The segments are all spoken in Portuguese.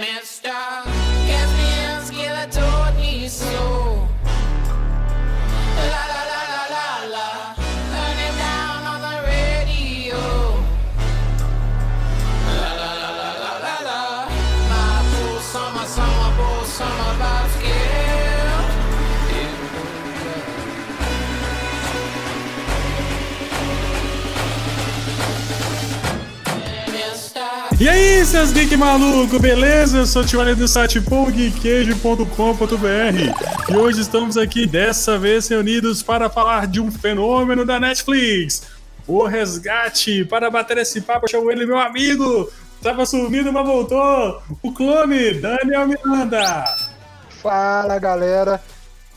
Mr. seus geek maluco, beleza? Eu sou o Tione do site pongqueijo.com.br e hoje estamos aqui dessa vez reunidos para falar de um fenômeno da Netflix, o Resgate. Para bater esse papo, eu chamo ele meu amigo, tava sumido, mas voltou, o clone Daniel Miranda. Fala galera,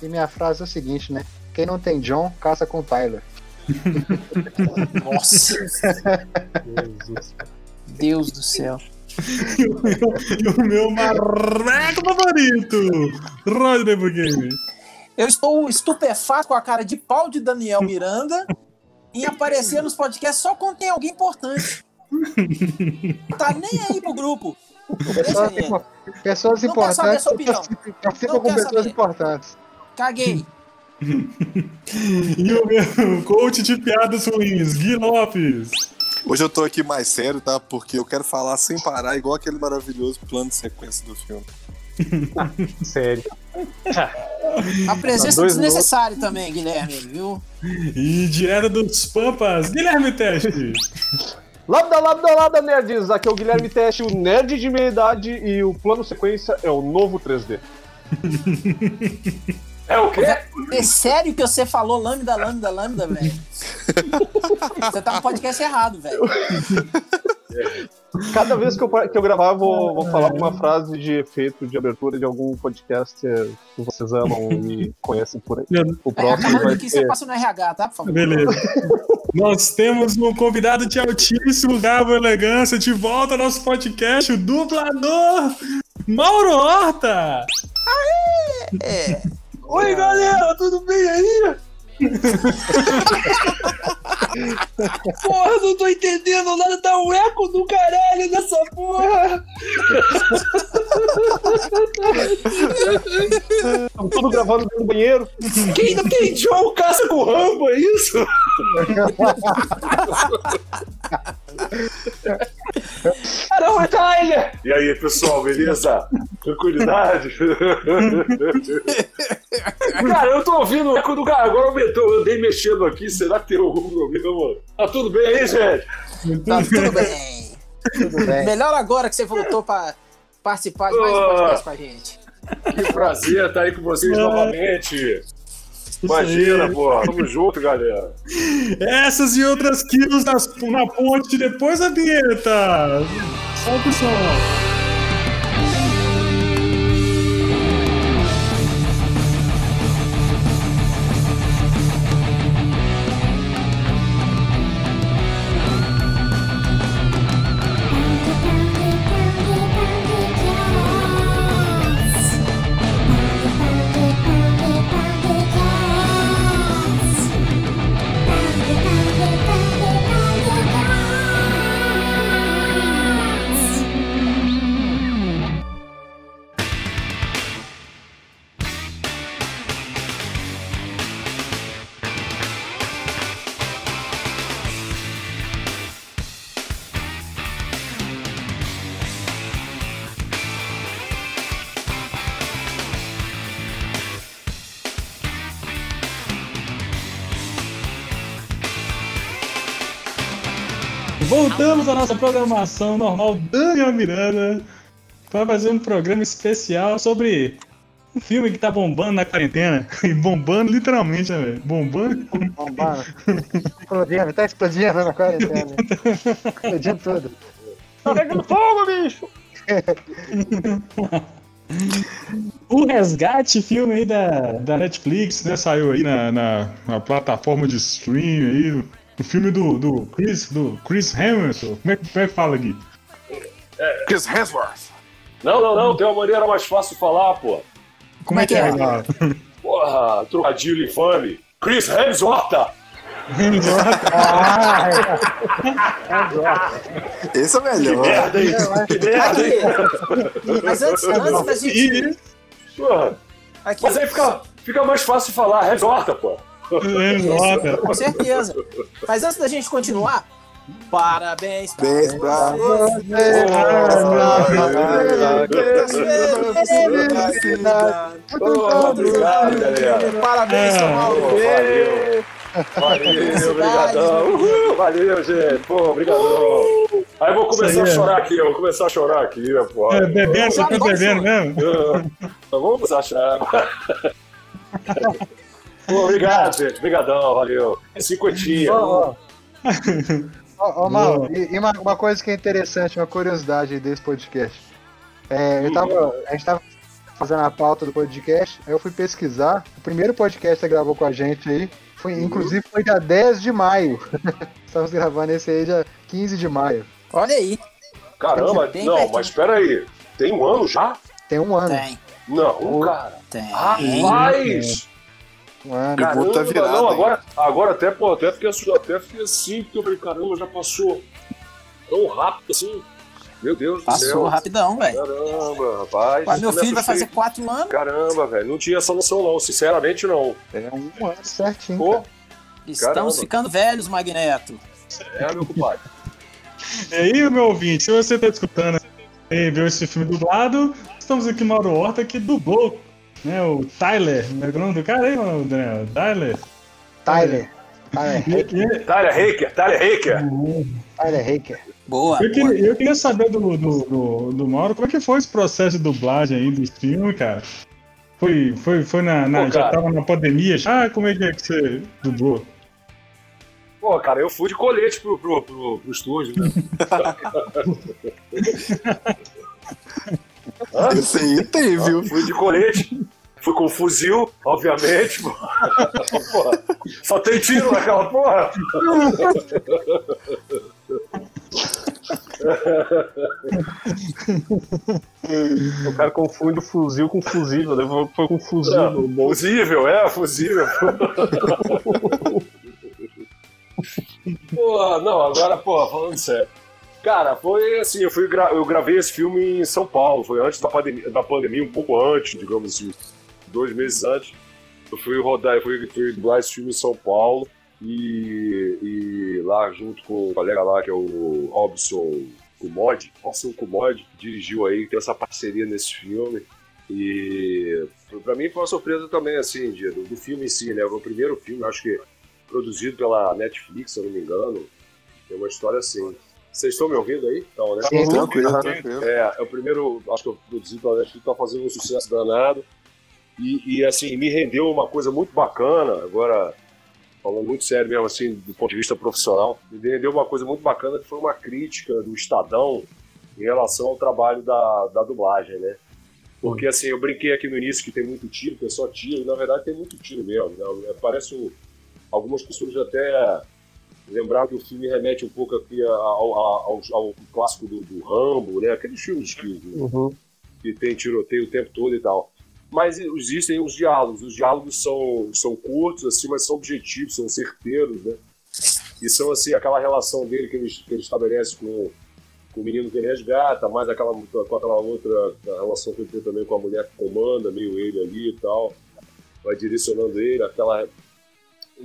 e minha frase é o seguinte, né? Quem não tem John, caça com Tyler. Nossa, Deus do céu. E o meu, e o meu marreco favorito, Rodney Bugame. Eu estou estupefato com a cara de pau de Daniel Miranda em aparecer nos podcasts só quando tem alguém importante. Tá nem aí pro grupo. Pessoas, aí. impo- pessoas Não quero saber importantes sua opinião. participam Não com pessoas saber. importantes. Caguei. E o meu coach de piadas ruins, Gui Lopes. Hoje eu tô aqui mais sério, tá? Porque eu quero falar sem parar, igual aquele maravilhoso plano de sequência do filme. Sério. A presença Dois desnecessária também, Guilherme, viu? E direto dos Pampas, Guilherme Teste. Lambda, lambda, lambda, nerds! Aqui é o Guilherme Teste, o nerd de meia idade, e o plano sequência é o novo 3D. é o quê? É sério que você falou lambda, lambda, lambda, velho? Você tá no podcast errado, velho. Cada vez que eu, que eu gravar, eu vou, vou falar uma frase de efeito de abertura de algum podcast que vocês amam e conhecem por aí. O É, próximo vai aqui, você ser... passa no RH, tá? Por favor. Beleza. Nós temos um convidado de altíssimo grau elegância de volta ao nosso podcast, o dublador Mauro Horta. É. Oi, galera, tudo bem aí? Porra, não tô entendendo nada, tá um eco do caralho nessa porra! Estamos tudo gravando dentro do banheiro. Quem, quem John caça com o Rambo, é isso? Caramba, é Tyler! E aí, pessoal, beleza? Tranquilidade? Cara, eu tô ouvindo o eco do cara, agora aumentou, eu andei mexendo aqui, será que tem algum problema? Tá tudo bem aí, gente? Tá tudo bem. Tudo bem. Melhor agora que você voltou pra participar de mais um podcast com a gente. Que prazer estar aí com vocês novamente. Imagina, pô. Tamo junto, galera. Essas e outras quilos nas, na ponte depois da vinheta. Solta o som. Voltamos à nossa programação normal, Daniel Miranda, para fazer um programa especial sobre um filme que tá bombando na quarentena. E bombando literalmente, né, velho? Bombando. Bombando. Explodindo, tá explodindo na quarentena. Explodindo tudo. Tá pegando fogo, bicho! O Resgate, filme aí da, da Netflix, né? Saiu aí na, na, na plataforma de stream aí. O filme do, do Chris, do Chris Hemsworth. Como é, que- é que fala aqui? Chris Hemsworth. Não, não, não, tem uma maneira mais fácil de falar, pô. Como é que é? fala? Porra, trocadilho infame. Chris Hemsworth! Ah, Esse é o melhor. Merda, hein? Que merda, hein? Mas antes, antes da gente. Porra. Aqui, Mas aí fica, fica mais fácil de falar, resorta, pô. Nota. com certeza. Mas antes da gente continuar, parabéns pra você. Pô, obrigado, galera. Parabéns, São Paulo. Pô, valeu. Obrigadão. Uhul, valeu, gente. Pô, obrigadão. Aí eu vou começar a é. chorar aqui, eu vou começar a chorar aqui, pô. É, bebendo, você tá bebendo mesmo? Vamos começar a chorar. Pô, obrigado, gente. Obrigadão, valeu. É cinquentinha. Ó, ó, Mal, e, e uma, uma coisa que é interessante, uma curiosidade aí desse podcast. É, eu tava, a gente tava fazendo a pauta do podcast, aí eu fui pesquisar. O primeiro podcast que você gravou com a gente aí, foi, inclusive foi dia 10 de maio. Estamos gravando esse aí dia 15 de maio. Olha aí, Caramba, não, mas espera aí. Tem um ano já? Tem um ano. tem, Não, cara. tem. Rapaz! Um ano. Caramba. Puta virada, não, agora, agora até, pô, até fiquei, até fiquei assim, porque eu falei, caramba, já passou tão rápido assim. Meu Deus do Passou céu. rapidão, velho. Caramba, rapaz. Mas meu eu me filho vai fazer quatro anos. Caramba, velho, não tinha essa noção não, sinceramente não. É um ano certinho. Pô, Estamos Caramba. ficando velhos, Magneto. é, meu compadre. E aí, meu ouvinte, se você tá escutando e viu esse filme dublado, estamos aqui no Mauro Horta que dublou, né, o Tyler, não é o nome do cara aí, mano, Daniel? Tyler? Tyler. Tyler Haker. E- Tyler Haker, Tyler Haker. Boa. Eu boa. queria, eu queria saber do, do, do, do Mauro, como é que foi esse processo de dublagem aí dos filmes, cara? Foi, foi, foi na, na- Pô, já cara. tava na pandemia? Já? Como é que, é que você dublou? Pô, cara, eu fui de colete pro, pro, pro, pro estúdio, né? Esse aí tem, viu? Fui de colete. Fui com fuzil, obviamente. pô. Porra, só tem tiro naquela porra. O cara confunde o fuzil com fusível, né? Foi com fuzil no bolso. Fusível, é, fusível. Pô, não, agora, pô, falando sério. Cara, foi assim, eu, fui gra- eu gravei esse filme em São Paulo, foi antes da pandemia, da pandemia, um pouco antes, digamos assim, dois meses antes. Eu fui rodar, eu fui, fui dublar esse filme em São Paulo e, e lá junto com o colega lá, que é o Robson Kumod, Robson Kumod, dirigiu aí, tem essa parceria nesse filme. E pra mim foi uma surpresa também, assim, de- do, do filme em si, né? Foi o primeiro filme, acho que produzido pela Netflix, se eu não me engano. Tem uma história assim. Vocês estão me ouvindo aí? Então, né? Sim, Tranquilo, tranquilo. É, é o primeiro, acho que eu produzi pela Netflix, tá fazendo um sucesso danado. E, e, assim, me rendeu uma coisa muito bacana, agora, falando muito sério mesmo, assim, do ponto de vista profissional, me rendeu uma coisa muito bacana que foi uma crítica do Estadão em relação ao trabalho da, da dublagem, né? Porque, assim, eu brinquei aqui no início que tem muito tiro, que é só tiro, e na verdade tem muito tiro mesmo. Né? Parece um, algumas pessoas até lembraram que o filme remete um pouco aqui ao, ao- ao- ao clássico do, do Rambo, né? Aqueles filmes que, Uhum. que tem tiroteio o tempo todo e tal. Mas existem os diálogos. Os diálogos são, são curtos, assim, mas são objetivos, são certeiros, né? E são, assim, aquela relação dele que ele, que ele estabelece com, com o menino que ele resgata, mais aquela, com aquela outra relação que ele tem também com a mulher que comanda, meio ele ali e tal. Vai direcionando ele, aquela,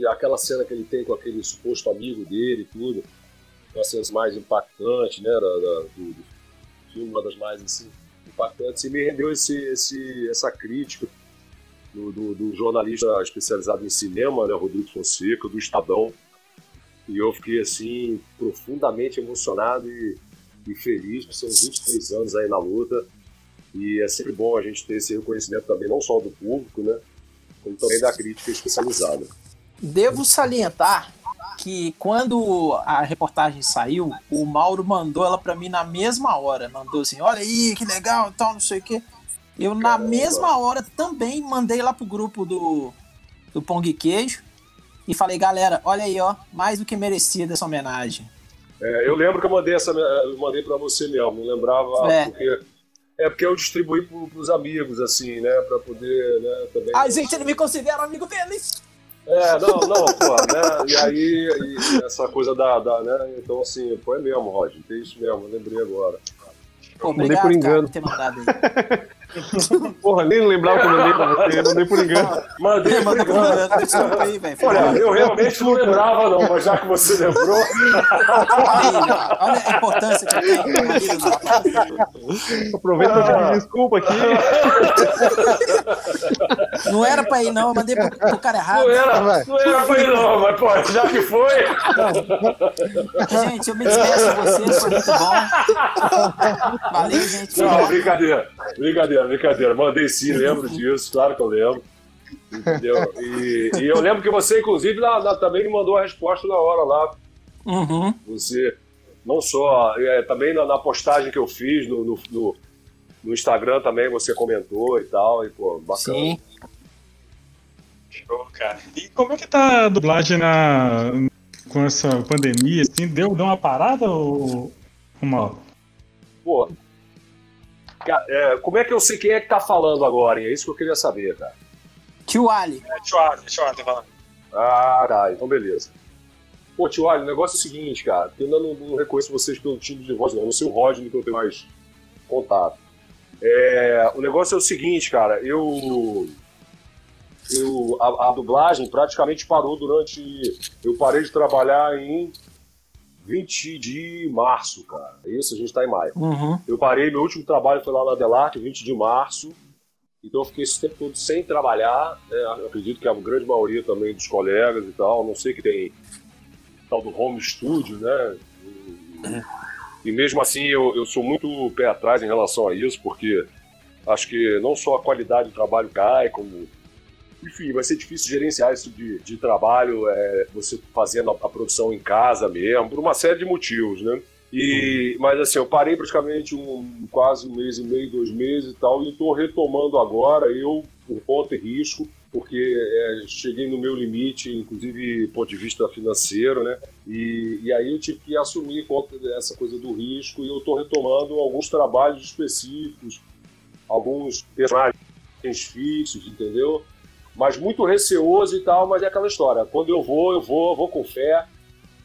aquela cena que ele tem com aquele suposto amigo dele e tudo. Uma das cenas mais impactantes, né, da, da- do, do filme, uma das mais, assim, impactantes. E me rendeu esse, esse, essa crítica do, do, do jornalista especializado em cinema, né, Rodrigo Fonseca, do Estadão. E eu fiquei, assim, profundamente emocionado e, e feliz, porque são 23 anos aí na luta. E é sempre bom a gente ter esse reconhecimento também, não só do público, né, como também da crítica especializada. Devo salientar que quando a reportagem saiu, o Mauro mandou ela pra mim na mesma hora. Mandou assim: olha aí, que legal, tal, não sei o quê. Eu, na Caramba. mesma hora, também mandei lá pro grupo do, do Pong Queijo e falei: galera, olha aí, ó, mais do que merecida essa homenagem. É, eu lembro que eu mandei essa, eu mandei para você mesmo, não lembrava É. porque é porque eu distribuí para os amigos assim, né, para poder, né, também. Ai, gente, ele me considera amigo deles. É, não, não, pô, né? E aí, e essa coisa da, da, né? Então, assim, pô, é mesmo, Rod, tem isso mesmo, lembrei agora. Pô, obrigado, por cara, engano. por ter mandado aí. Porra, nem lembrava que eu mandei pra você, mandei por engano. Mandei por engano. desculpa aí, velho. Olha, eu realmente não lembrava, não, mas já que você lembrou. Olha, olha a importância que do rapaz. Aproveita pra pedir desculpa aqui. Não era pra ir, não. Eu mandei pro, pro cara errado. Não era, Vai. não era pra ir, não, mas, pô, já que foi. Gente, eu me despeço de vocês, foi muito bom. Valeu, gente. Não, brincadeira. Brincadeira, brincadeira. Mandei sim, lembro disso, claro que eu lembro. Entendeu? E, e eu lembro que você, inclusive, lá, lá também me mandou a resposta na hora lá. Uhum. Você, não só, é, também na, na postagem que eu fiz no, no, no- no Instagram também você comentou e tal. E, pô, bacana. Sim. Show, cara. E como é que tá a dublagem na, com essa pandemia? Assim, deu, deu uma parada ou, mal? Pô, é, como é que eu sei quem é que tá falando agora? hein? É isso que eu queria saber, cara. Tio Ali. Deixa eu deixa eu falar. Ah, tá, então beleza. Pô, tio, olha, o negócio é o seguinte, cara. Eu ainda não, não reconheço vocês pelo timbre de voz, não. Eu não sei o Rodney que eu tenho mais contato. É, o negócio é o seguinte, cara. Eu. eu a, a dublagem praticamente parou durante. Eu parei de trabalhar em 20 de março, cara. É isso, a gente tá em maio. Uhum. Eu parei, meu último trabalho foi lá na Delarte, 20 de março. Então eu fiquei esse tempo todo sem trabalhar. né? Acredito que a grande maioria também dos colegas e tal. Não sei que tem tal do home studio, né? E, e mesmo assim eu, eu sou muito pé atrás em relação a isso, porque acho que não só a qualidade do trabalho cai, como. Enfim, vai ser difícil gerenciar isso de, de trabalho, é, você fazendo a, a produção em casa mesmo, por uma série de motivos, né? E, mas assim, eu parei praticamente um, quase um mês e meio, dois meses e tal, e estou retomando agora, eu por conta e risco, porque é, cheguei no meu limite, inclusive do ponto de vista financeiro, né? E, e aí eu tive que assumir conta dessa coisa do risco e eu estou retomando alguns trabalhos específicos, alguns personagens fixos, entendeu? Mas muito receoso e tal, mas é aquela história. Quando eu vou, eu vou, vou com fé,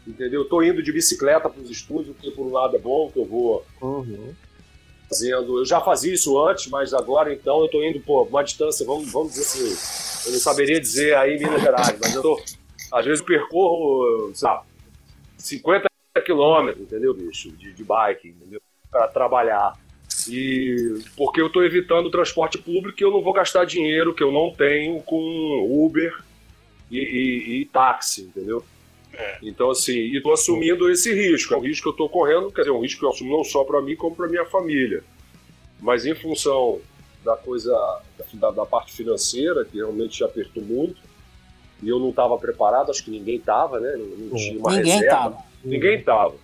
entendeu? Eu tô indo de bicicleta para os estúdios, que por um lado é bom, que eu vou fazendo. Eu já fazia isso antes, mas agora então eu tô indo, pô, uma distância, vamos, vamos dizer assim, eu não saberia dizer aí em Minas Gerais, mas eu tô. Às vezes eu percorro, sabe, 50 quilômetros, entendeu, bicho? De, de bike, entendeu? Para trabalhar. E porque eu tô evitando o transporte público e eu não vou gastar dinheiro que eu não tenho com Uber e, e- e táxi, entendeu? Então, assim, e tô assumindo esse risco. É um risco que eu tô correndo, quer dizer, um risco que eu assumo não só para mim, como para minha família. Mas em função da coisa, da, da parte financeira, que realmente apertou muito, e eu não estava preparado, acho que ninguém estava, né? Não, não tinha uma Ninguém reserva. tava. Ninguém tava.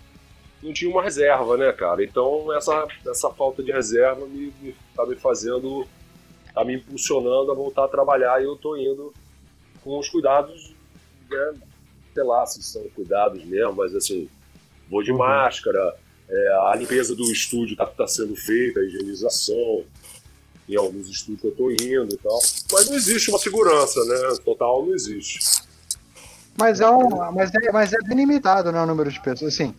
Não tinha uma reserva, né, cara? Então essa, essa falta de reserva me, me, tá me fazendo, tá me impulsionando a voltar a trabalhar e eu tô indo com os cuidados, né? Sei lá se são cuidados mesmo, mas assim, vou de máscara, é, a limpeza do estúdio tá, tá sendo feita, a higienização, em alguns estúdios que eu tô indo e tal. Mas não existe uma segurança, né? Total não existe. Mas é, um, mas, é, mas é bem limitado, né, o número de pessoas. Assim,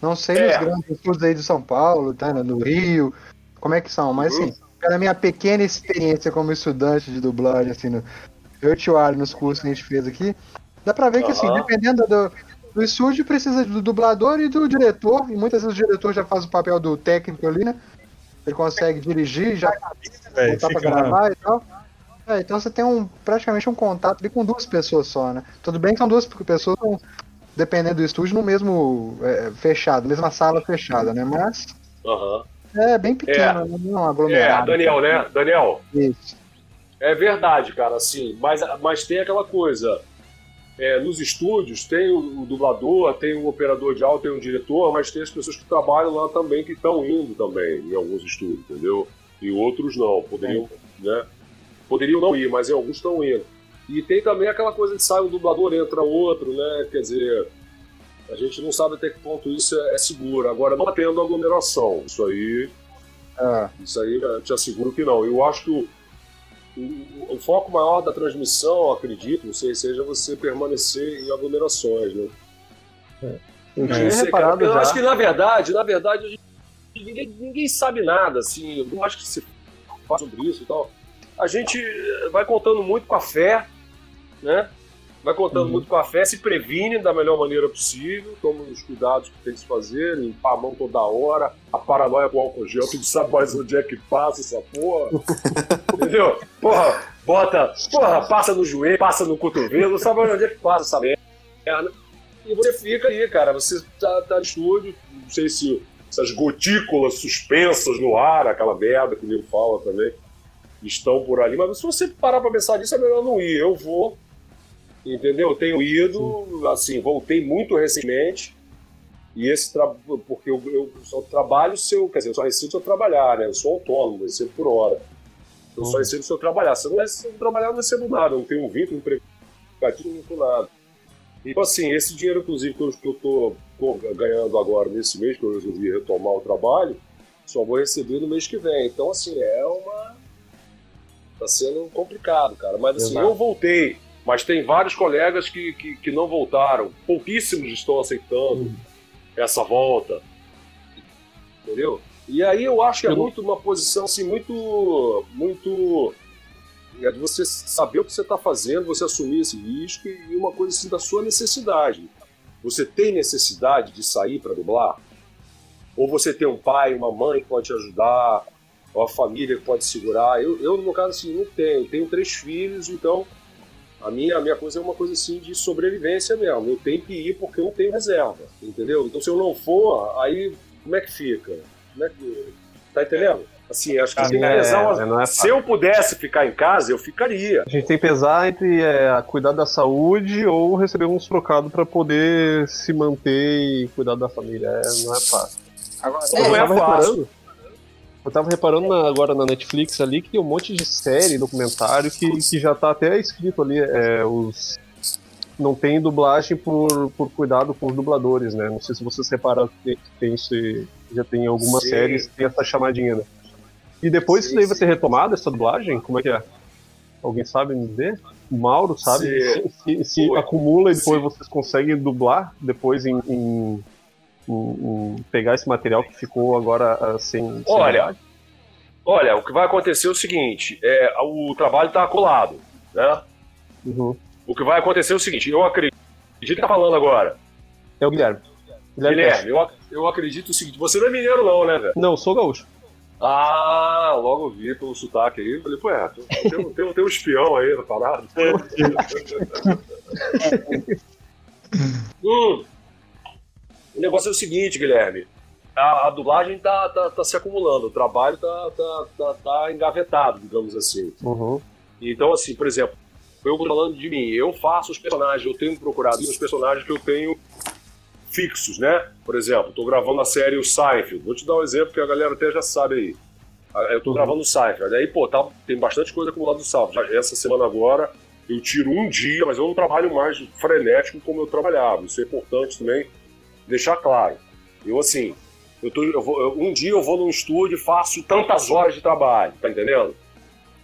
não sei É. nos grandes estudos aí de São Paulo, tá, né, no Rio, como é que são, mas assim, pela minha pequena experiência como estudante de dublagem, assim, no, eu e o Tio Ari, nos cursos que a gente fez aqui, dá pra ver que, assim, dependendo do, do estúdio, precisa do dublador e do diretor, e muitas vezes o diretor já faz o papel do técnico ali, né? Ele consegue dirigir, já É, botar pra gravar e tal. É, então você tem um, praticamente um contato ali com duas pessoas só, né? Tudo bem que são duas pessoas, dependendo do estúdio, no mesmo é, fechado, mesma sala fechada, né? Mas Aham. é bem pequeno, né? não é um É, aglomerado. Daniel, né? Daniel, Isso. É verdade, cara, assim, mas, mas tem aquela coisa. é, nos estúdios tem o, o dublador, tem o operador de áudio, tem o diretor, mas tem as pessoas que trabalham lá também que estão indo também em alguns estúdios, entendeu? E outros não, poderiam, né? Poderiam não ir, mas em alguns estão indo. E tem também aquela coisa de sai um dublador, entra outro, né? Quer dizer, a gente não sabe até que ponto isso é, é seguro. Agora, não tendo aglomeração, isso aí É. isso aí eu te asseguro que não. Eu acho que o, o, o foco maior da transmissão, acredito, não sei, seja você permanecer em aglomerações, né? Eu Não tinha sei, cara, reparado eu já. acho que na verdade, na verdade, gente- ninguém, ninguém sabe nada, assim, eu não acho que se fala sobre isso e tal. A gente vai contando muito com a fé, né? Vai contando Uhum. muito com a fé, se previne da melhor maneira possível, toma os cuidados que tem que se fazer, limpar a mão toda hora, a paranoia com o álcool gel, tu não sabe mais onde é que passa essa porra. Entendeu? Porra, bota, porra, passa no joelho, passa no cotovelo, não sabe mais onde é que passa essa merda. E você fica aí, cara. Você tá, tá no estúdio, não sei se essas gotículas suspensas no ar, aquela merda que o Nilo fala também, estão por ali. Mas se você parar pra pensar nisso, é melhor não ir. Eu vou, entendeu? Eu tenho ido, assim, voltei muito recentemente. E esse tra... porque eu, eu só trabalho se eu, quer dizer, eu só recebo se eu trabalhar, né? Eu sou autônomo, recebo por hora. Eu só recebo se eu trabalhar. Se eu não trabalhar, eu não recebo nada. Eu não tenho um vínculo, um empregativo, não tenho nada. Então, assim, esse dinheiro, inclusive, que eu, tô ganhando agora nesse mês, que eu resolvi retomar o trabalho, só vou receber no mês que vem. Então, assim, é uma. Tá sendo complicado, cara. Mas, assim, Exato. eu voltei. Mas tem vários colegas que, que, que não voltaram. Pouquíssimos estão aceitando essa volta. Entendeu? E aí eu acho que é muito uma posição assim, muito. muito. É de você saber o que você está fazendo, você assumir esse risco e uma coisa assim da sua necessidade. Você tem necessidade de sair para dublar? Ou você tem um pai, uma mãe que pode te ajudar, ou a família que pode segurar? Eu, eu no meu caso, assim, não tenho. Eu tenho três filhos, então a minha, a minha coisa é uma coisa assim de sobrevivência mesmo. Eu tenho que ir porque eu não tenho reserva, entendeu? Então se eu não for, aí como é que fica? Como é que... Tá entendendo? Assim, acho que tem que é- pesar uma- é, não é Se eu pudesse ficar em casa, eu ficaria. A gente tem que pesar entre é, cuidar da saúde ou receber uns trocados pra poder se manter e cuidar da família. É, não é fácil. Agora, Não é tava fácil. reparando. Eu tava reparando na- agora na Netflix ali que tem um monte de série, documentário que, que já tá até escrito ali. é, os não tem dublagem por, por cuidado com os dubladores, né? Não sei se vocês repararam que tem, que tem isso, e já tem algumas Sim. séries que tem essa chamadinha, né? E depois Sim, isso daí vai ser retomado, essa dublagem? Como é que é? Alguém sabe me dizer? O Mauro sabe? Se- Se, se acumula e depois Sim. vocês conseguem dublar depois em, em- em pegar esse material que ficou agora ah, sem. Olha? Olha, o que vai acontecer é o seguinte: é, o trabalho está colado, né? Uhum. O que vai acontecer é o seguinte: eu acredito. que tá falando agora? É o Guilherme. Guilherme, eu, ac- eu acredito o seguinte: você não é mineiro, não, né, velho? Não, eu sou gaúcho. Ah, logo vi pelo sotaque aí. Falei, pô, é, tem, tem, tem, tem um espião aí na parada. Hum. O negócio é o seguinte, Guilherme. A, a dublagem tá, tá, tá se acumulando, o trabalho tá, tá, tá, tá engavetado, digamos assim. Uhum. Então, assim, por exemplo, eu falando de mim, eu faço os personagens, eu tenho procurado os personagens que eu tenho fixos, né? Por exemplo, estou gravando a série o Seinfeld. Vou te dar um exemplo que a galera até já sabe aí. Ah, Eu estou Uhum. gravando o Seinfeld. Aí, pô, tá, tem bastante coisa acumulada no Seinfeld. Essa semana agora eu tiro um dia, mas eu não trabalho mais frenético como eu trabalhava. Isso é importante também deixar claro. Eu, assim, eu tô, eu vou- eu- um dia eu vou num estúdio e faço tantas horas de trabalho, tá entendendo?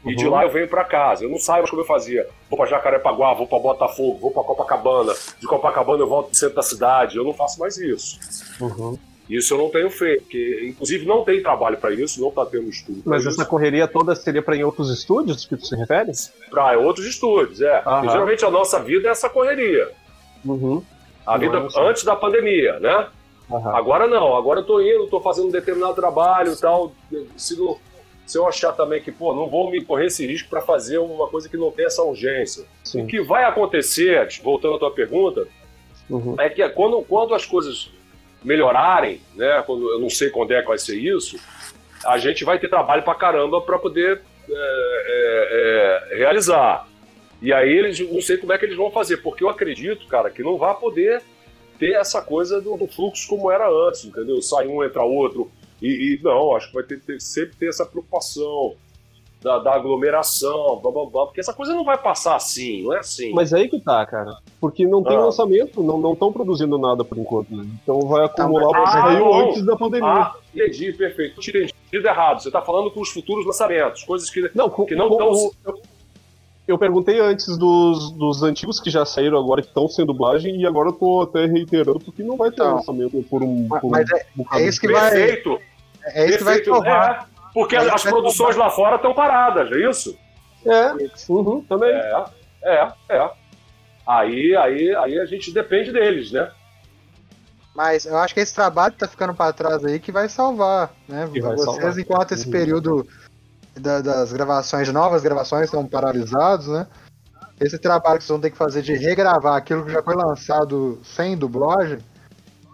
E de Uhum. lá eu venho pra casa. Eu não saio mais como eu fazia. Vou pra Jacarepaguá, vou pra Botafogo, vou pra Copacabana. De Copacabana eu volto pro centro da cidade. Eu não faço mais isso. Uhum. Isso eu não tenho feito. Porque, inclusive, não tem trabalho pra isso, não tá tendo estudo. Mas isso. essa correria toda seria pra em outros estúdios que tu se refere? Pra outros estúdios, é. Geralmente a nossa vida é essa correria. Uhum. A vida Nossa. antes da pandemia, né? Aham. Agora não, agora eu tô indo, tô fazendo um determinado trabalho e tal. Se, não- se eu achar também que, pô, não vou me correr esse risco para fazer uma coisa que não tem essa urgência. O Sim. que vai acontecer, voltando à tua pergunta, Uhum. é que quando, quando as coisas melhorarem, né? Quando, eu não sei quando é que vai ser isso, a gente vai ter trabalho pra caramba para poder é, é, é, realizar. E aí eles não sei como é que eles vão fazer, porque eu acredito, cara, que não vai poder ter essa coisa do, do fluxo como era antes, entendeu? Sai um, entra outro. E, e não, acho que vai ter, ter- sempre ter essa preocupação. da, da aglomeração, blá, blá, blá, porque essa coisa não vai passar assim, não é assim. Mas aí que tá, cara. Porque não tem Ah. lançamento, não estão produzindo nada por enquanto. Né? Então vai acumular mas- pra Ah, sair bom. antes da pandemia. Ah, entendi, perfeito. Entendido errado. Você está falando com os futuros lançamentos, coisas que. Não, com- que não o- eu, perguntei antes dos, dos antigos que já saíram agora, que estão sem dublagem, e agora eu tô até reiterando, porque não vai ter Então, lançamento por um, por um Mas é, bocado é isso que vai, Perfeito. é isso que vai salvar. É, porque É as produções lá fora estão paradas, é isso? É, uhum, também. É, é, é. Aí, aí, aí a gente depende deles, né? Mas eu acho que esse trabalho que tá ficando pra trás aí que vai salvar, né? Que vai Vocês, salvar. enquanto esse Uhum. Da- das gravações, novas gravações estão paralisados, né? Esse trabalho que vocês vão ter que fazer de regravar aquilo que já foi lançado sem dublagem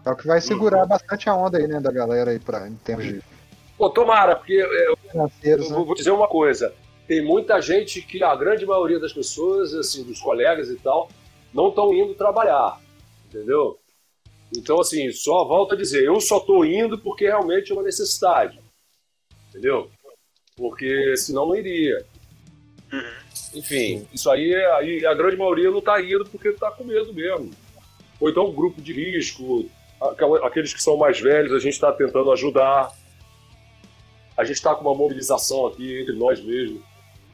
é o que vai segurar bastante a onda aí, né, da galera aí pra, em termos de Pô, tomara, porque eu Eu né? vou vou dizer uma coisa. Tem muita gente que a grande maioria das pessoas, assim, dos colegas e tal, não estão indo trabalhar, entendeu? Então, assim, só volto a dizer, eu só estou indo porque realmente é uma necessidade, entendeu? Porque senão não iria. Enfim, isso aí, aí a grande maioria não está indo porque está com medo mesmo. Ou então um grupo de risco, aqueles que são mais velhos, a gente está tentando ajudar. A gente está com uma mobilização aqui entre nós mesmo.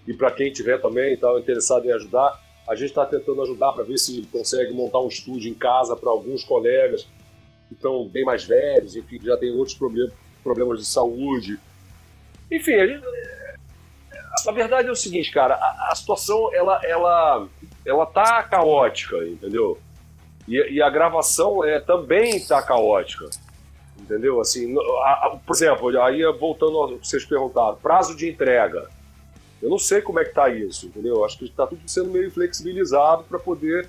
E para quem tiver também está interessado em ajudar, a gente está tentando ajudar para ver se consegue montar um estúdio em casa para alguns colegas que estão bem mais velhos, enfim, que já tem outros problem- problemas de saúde. Enfim, a, gente, a verdade é o seguinte, cara, a, a situação ela, ela, ela tá caótica, entendeu? E, e a gravação é, também tá caótica. Entendeu? Assim, a- a- por exemplo, aí voltando ao que vocês perguntaram, prazo de entrega. Eu não sei como é que tá isso, entendeu? Acho que está tudo sendo meio flexibilizado para poder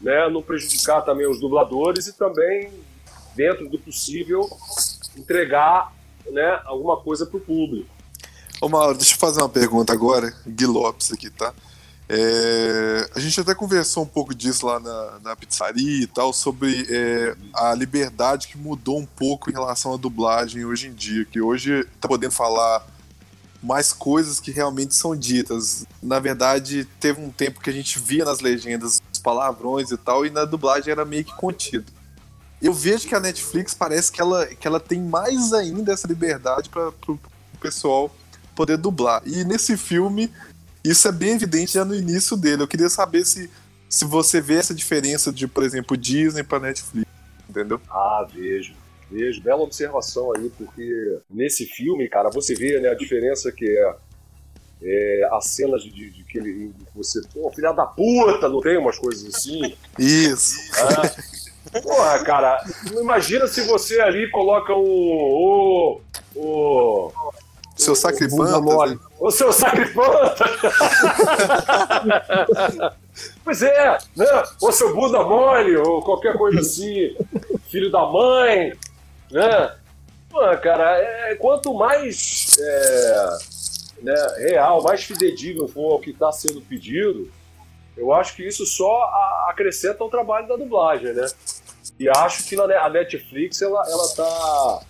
né, não prejudicar também os dubladores e também, dentro do possível, entregar né, alguma coisa para o público. Ô Mauro, deixa eu fazer uma pergunta agora, Gui Lopes aqui, tá? É, a gente até conversou um pouco disso lá na, na pizzaria e tal, sobre é, a liberdade que mudou um pouco em relação à dublagem hoje em dia, que hoje tá podendo falar mais coisas que realmente são ditas. Na verdade, teve um tempo que a gente via nas legendas os palavrões e tal, e na dublagem era meio que contido. Eu vejo que a Netflix parece que ela, que ela tem mais ainda essa liberdade para o pessoal poder dublar. E nesse filme, isso é bem evidente já no início dele. Eu queria saber se, se você vê essa diferença de, por exemplo, Disney para Netflix, entendeu? Ah, vejo. Vejo, bela observação aí, porque nesse filme, cara, você vê né, a diferença que é, é as cenas de, de, de que ele, você, pô, filha da puta, não tem umas coisas assim? Isso. Ah, porra, cara, imagina se você ali coloca o. o, o Seu mole. o seu sacrifante. pois é, né? Ou seu bunda mole, ou qualquer coisa assim. Filho da mãe, né? Pô, cara, é, quanto mais é, né, real, mais fidedigno for o que está sendo pedido, eu acho que isso só a- acrescenta o trabalho da dublagem, né? E acho que a Netflix, ela, ela tá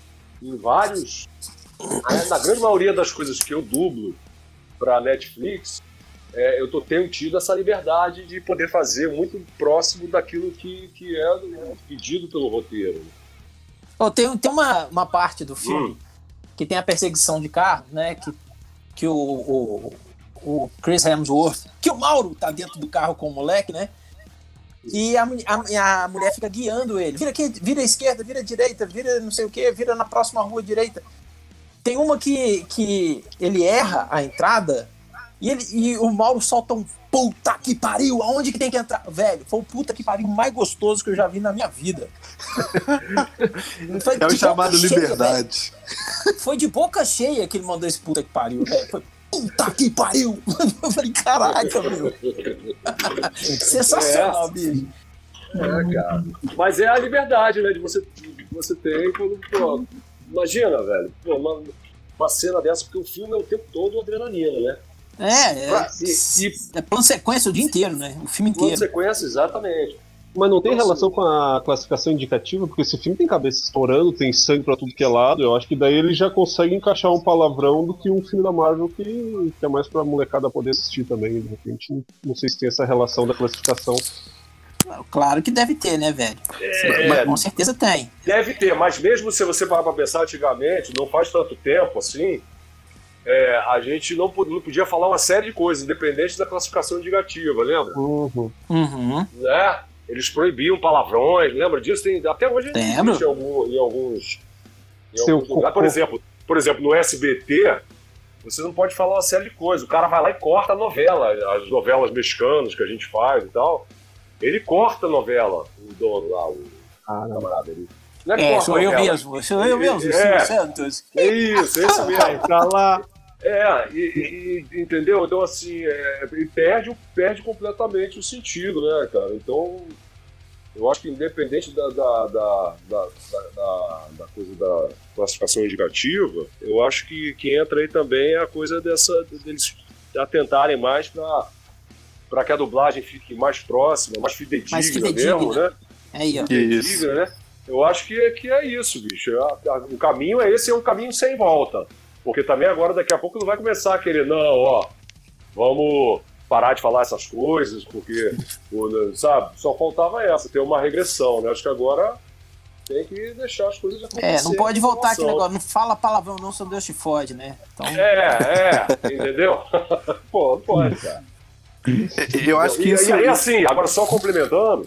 em vários... né, Na grande maioria das coisas que eu dublo para Netflix, é, eu tô, tenho tido essa liberdade de poder fazer muito próximo daquilo que, que é né, pedido pelo roteiro. Ó, tem, tem uma, uma parte do filme Hum. que tem a perseguição de carro, né? Que, que o, o, o Chris Hemsworth, que o Mauro tá dentro do carro com o moleque, né? E a, a, a mulher fica guiando ele. Vira aqui, vira à esquerda, vira à direita, vira não sei o que, vira na próxima rua direita. Tem uma que, que ele erra a entrada e, ele, e o Mauro solta um puta que pariu, aonde que tem que entrar? Velho, foi o puta que pariu mais gostoso que eu já vi na minha vida. Foi É o chamado cheia, liberdade. Foi de boca cheia que ele mandou esse puta que pariu, velho. Foi puta que pariu. Eu falei, caraca, meu. Sensacional, bicho. É, cara. Mas é a liberdade, né, de você, que você tem quando, pô, imagina, velho, pô, uma, uma cena dessa, porque o filme é o tempo todo adrenalina, né? É, é, E, e é plano sequência o dia inteiro, né? O filme plano inteiro. sequência, exatamente. Mas não tem relação com a classificação indicativa, porque esse filme tem cabeça estourando, tem sangue pra tudo que é lado. Eu acho que daí ele já consegue encaixar um palavrão do que um filme da Marvel que, que é mais pra molecada poder assistir também. De repente, não- sei se tem essa relação da classificação. Claro que deve ter, né, velho? É, Com certeza tem. Deve ter, mas mesmo se você parar pra pensar antigamente, não faz tanto tempo assim, é, a gente não podia falar uma série de coisas, independente da classificação indicativa, lembra? Uhum. Uhum. Né? Eles proibiam palavrões, lembra disso? Tem, até hoje Lembro. existe em, algum- em alguns, em Seu alguns lugares. Por exemplo, por exemplo, no SBT, você não pode falar uma série de coisas. O cara vai lá e corta a novela, as novelas mexicanas que a gente faz e tal. Ele corta a novela, o dono lá, o Ah, camarada ali. Não é, É, sou eu novela. mesmo, sou eu mesmo, É. Silvio Santos. É isso, esse mesmo. Pra lá. É, e, e- entendeu? Então, assim, é, e perde, perde completamente o sentido, né, cara? Então, eu acho que independente da, da, da, da, da- da- da coisa da classificação indicativa, eu acho que, que entra aí também a coisa dessa, deles atentarem mais para para que a dublagem fique mais próxima, mais fidedigna, Mais fidedigna. mesmo, né? Aí, ó. Isso. Fidedigna, né? Eu acho que, que é isso, bicho. A- O caminho é esse, é um caminho sem volta. Porque também agora, daqui a pouco, não vai começar a querer, não, ó, vamos parar de falar essas coisas, porque, sabe, só faltava essa, ter uma regressão, né? Acho que agora tem que deixar as coisas acontecerem. É, não pode voltar aqui aquele negócio, não fala palavrão não, senão Deus te fode, né? Então, É, é, entendeu? Pô, não pode, cara. Eu acho que e, isso. e aí, assim, agora só complementando,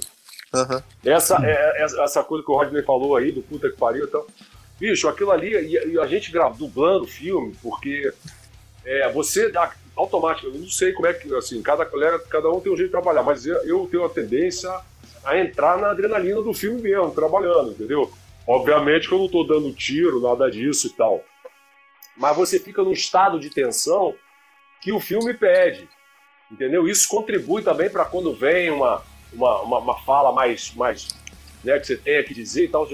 Aham. Essa, é, essa, essa coisa que o Rodney falou aí, do puta que pariu e tal. Bicho, aquilo ali, e, e a gente grava, dublando o filme, porque é, você dá automático, eu não sei como é que, assim, cada colega, cada um tem um jeito de trabalhar, mas eu, eu tenho a tendência a entrar na adrenalina do filme mesmo, trabalhando, entendeu? Obviamente que eu não tô dando tiro, nada disso e tal. Mas você fica num estado de tensão que o filme pede. Entendeu? Isso contribui também para quando vem uma, uma, uma, uma fala mais, mais né, que você tenha que dizer e tal,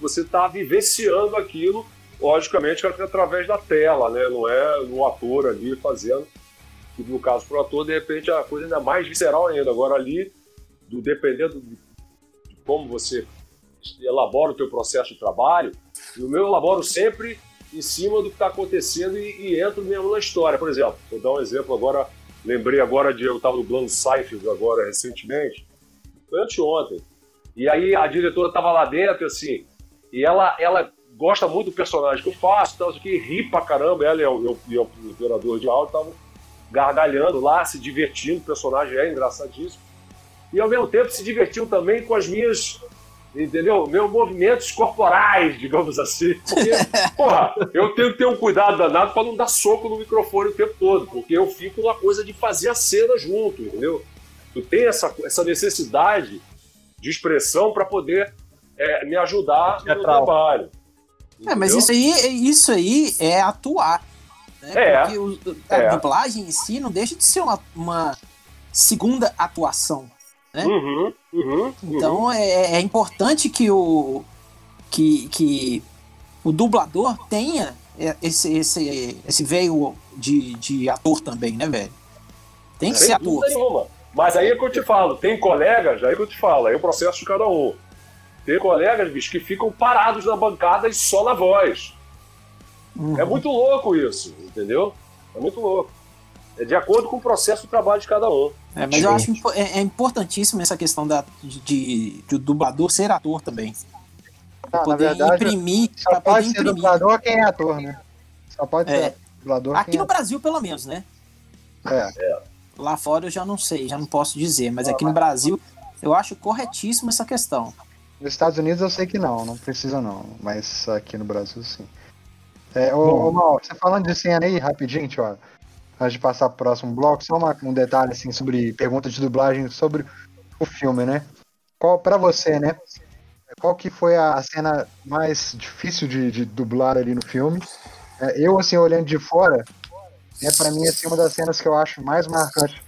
você está vivenciando aquilo, logicamente, através da tela, né? Não é no ator ali fazendo. E no caso pro ator, de repente, a coisa ainda é mais visceral ainda. Agora ali, do, dependendo de, de como você elabora o teu processo de trabalho, e o meu eu elaboro sempre em cima do que está acontecendo e, e entro mesmo na história. Por exemplo, vou dar um exemplo agora, lembrei agora de eu estava dublando Seinfeld agora recentemente, foi anteontem. E aí a diretora estava lá dentro, assim, e ela, ela gosta muito do personagem que eu faço, tal, isso aqui, ri pra caramba, ela e o, e o- operador de áudio estavam gargalhando lá, se divertindo, o personagem é engraçadíssimo. E ao mesmo tempo se divertiam também com as minhas, entendeu? Meus movimentos corporais, digamos assim. Porque, porra, eu tenho que ter um cuidado danado para não dar soco no microfone o tempo todo, porque eu fico na coisa de fazer a cena junto, entendeu? Tu tem essa, essa necessidade de expressão para poder é, me ajudar no meu Teatral. trabalho. É, mas Entendeu? isso aí, isso aí é atuar. Né? É. Porque o- a É. dublagem em si não deixa de ser uma, uma segunda atuação. né? Uhum, uhum, uhum. Então é, é importante que o que, que o dublador tenha esse, esse, esse veio de, de ator também, né, velho? Tem que Sem ser ator. nenhuma. Mas aí é que eu te falo, tem colegas, aí que eu te falo, aí é o processo de cada um. Tem colegas, bicho, que ficam parados na bancada e só na voz. Uhum. É muito louco isso, entendeu? É muito louco. É de acordo com o processo de trabalho de cada um. É, mas eu acho impo- é, é importantíssimo essa questão da, de, de, de o dublador ser ator também. Ah, na poder verdade, imprimir, só pra poder pode ser imprimir. dublador quem é ator, né? Só pode É. ser dublador Aqui quem no é Brasil, pelo menos, né? É. Lá fora eu já não sei, já não posso dizer, mas aqui no Brasil eu acho corretíssimo essa questão. Nos Estados Unidos eu sei que não, não precisa não, mas aqui no Brasil sim. É, ô, ô Mal, você falando de cena aí, rapidinho, tio, antes de passar pro próximo bloco, só uma- um detalhe assim sobre pergunta de dublagem sobre o filme, né? Qual para você, né? Qual que foi a cena mais difícil de, de dublar ali no filme? É, eu assim olhando de fora, é para mim assim uma das cenas que eu acho mais marcante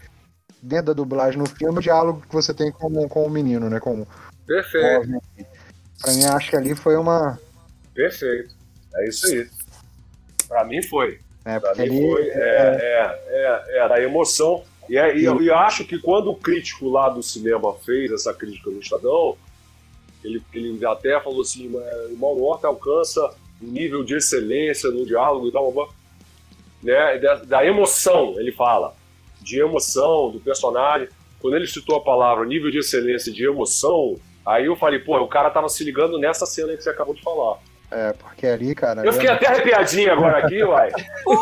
dentro da dublagem no filme, o diálogo que você tem com, com o menino, né? Com, Perfeito, Pra mim, acho que ali foi uma. perfeito. É isso aí. Pra mim foi. É, Pra mim foi. É, é, é, era a emoção. E, é- e eu, eu acho que quando o crítico lá do cinema fez essa crítica no Estadão, ele, ele até falou assim, "Mas o Mauro Horta alcança um nível de excelência no diálogo e tal, blá, blá", né? Da, da emoção, ele fala, de emoção do personagem. Quando ele citou a palavra nível de excelência de emoção, aí eu falei, pô, o cara tava se ligando nessa cena que você acabou de falar. É, porque ali, cara. Eu fiquei até arrepiadinho agora aqui, uai. Ui!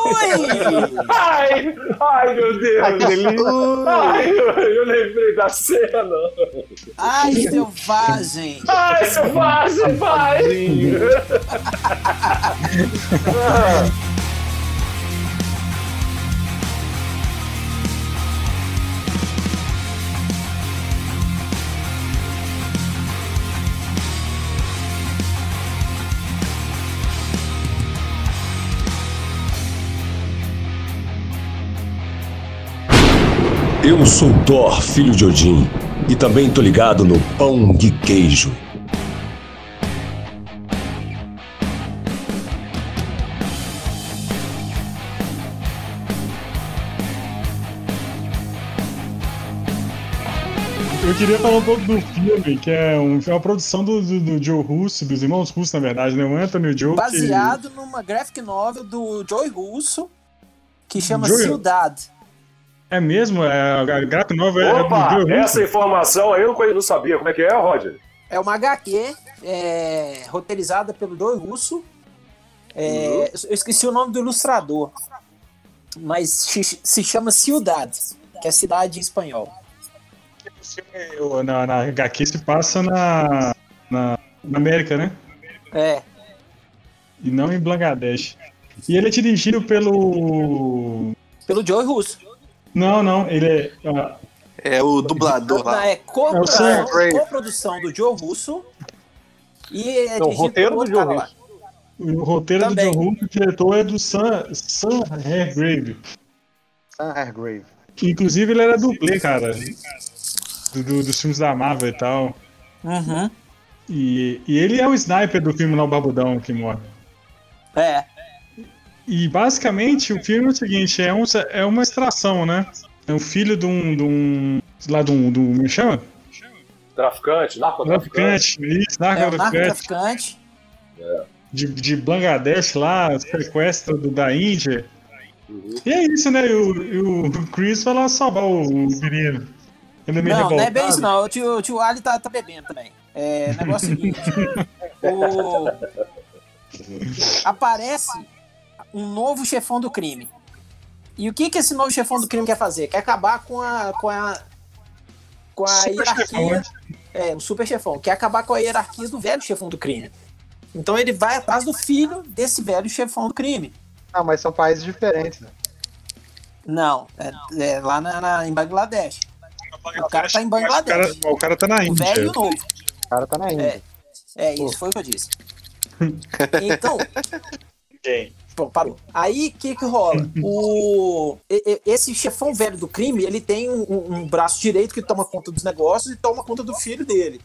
Ai, ai, meu Deus. Ai, eu, eu lembrei da cena. Ai, selvagem! Ai, selvagem, vai. Eu sou Thor, filho de Odin, e também tô ligado no pão de queijo. Eu queria falar um pouco do filme, que é, um- é uma produção do, do, do Joe Russo, dos irmãos Russo, na verdade, né? O Anthony e o Joe. que- Baseado numa graphic novel do Joey Russo, que chama Joey? Ciudad. É mesmo? É, a graphic novel é Opa, do Joe essa informação aí eu não sabia. Como é que é, Roger? É uma HQ é, roteirizada pelo Joey Russo. É, Eu esqueci o nome do ilustrador, mas se, chama Ciudad, que é cidade em espanhol. Na, na HQ se passa na, na, na América, né? É, E não em Bangladesh. E ele é dirigido pelo. pelo Joey Russo. Não, não, ele é. ah, É o dublador lá. é É o Sam co- coprodução do Joe Russo e é Não, dirigido roteiro pelo do Joe. Russo. o roteiro Também. do John Russo, o diretor é do Sam, Sam Hargrave. Sam Hargrave. Inclusive ele era dublê, cara. Do, do- dos filmes da Marvel e tal. Uhum. E, e ele é o sniper do filme lá, o Barbudão, que morre. É, E basicamente o filme é o seguinte, é, um, é uma extração, né? É um filho de um. De um lá de um. Do, como é chama? Traficante, narcotraficante. Traficante, isso, é o narcotraficante. narcotraficante. De, de Bangladesh lá, sequestro do, da Índia. Uhum. E é isso, né? E o, o Chris vai lá salvar o, o menino. Ele é meio Não, não é bem revoltado. isso não. O tio, o tio Ali tá, tá bebendo também. É, o negócio é o seguinte. o... Aparece um novo chefão do crime. E o que que esse novo chefão do crime quer fazer? Quer acabar com a com a com a Super chefão, hierarquia. né? É, um super chefão. Quer acabar com a hierarquia do velho chefão do crime. Então ele vai atrás do filho desse velho chefão do crime. Não, mas são países diferentes, né? Não, é, é lá na, na- em Bangladesh. O cara tá em O Bangladesh. cara, o cara tá na O Índia. velho e o novo. O cara tá na Índia. É, isso foi o que eu disse. Então, Quem? Parou. Aí, o que que rola? O, esse chefão velho do crime, ele tem um, um- um braço direito que toma conta dos negócios e toma conta do filho dele.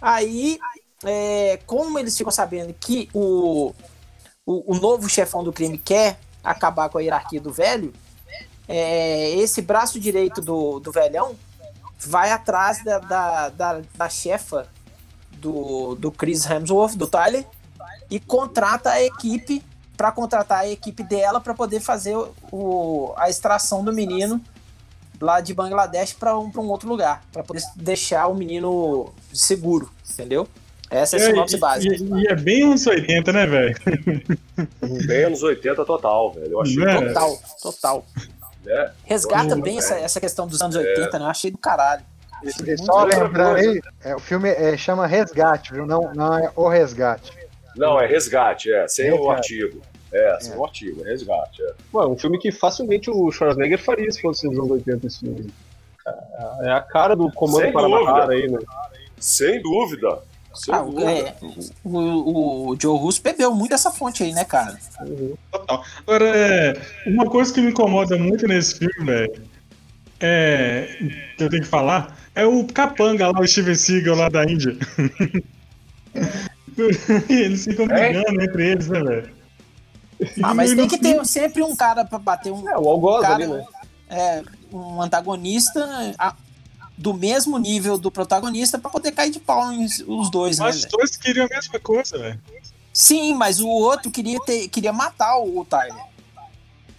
Aí, é, como eles ficam sabendo que o, o, o novo chefão do crime quer acabar com a hierarquia do velho, é, esse braço direito do, do velhão vai atrás da, da, da, da chefa do, do Chris Hemsworth, do Tyler, e contrata a equipe para contratar a equipe dela para poder fazer o- a extração do menino lá de Bangladesh para um, pra um outro lugar, para poder deixar o menino seguro, entendeu? Essa é a sinopse e, básica. e- e é bem anos 80, né, velho? Bem anos 80 total, velho. Eu achei. Né? Total, total. Né? Resgata bem essa, essa questão dos anos 80, né? Eu achei do caralho. Achei só lembrando aí, é, o filme é, chama Resgate, viu? Não, não é O Resgate. Não, é resgate, é. Sem o Resgate. artigo. É, sem o artigo, é resgate. É. Ué, um filme que facilmente o Schwarzenegger faria se fosse nos anos 80 esse filme. É a cara do comando matar aí, né? Sem dúvida. Sem Ah, dúvida. é, o, o Joe Russo bebeu muito essa fonte aí, né, cara? Agora, é, uma coisa que me incomoda muito nesse filme, velho, é. que eu tenho que falar, é o capanga lá, o Steven Seagal lá da Índia. eles ficam brigando entre eles, né, velho? Ah, mas tem que ter sempre um cara pra bater um. É, o algoz cara, ali, né? é, um antagonista a- do mesmo nível do protagonista pra poder cair de pau em os dois, né? Mas os velho? dois queriam a mesma coisa, velho. Sim, mas o outro queria, ter, queria matar o Tyler.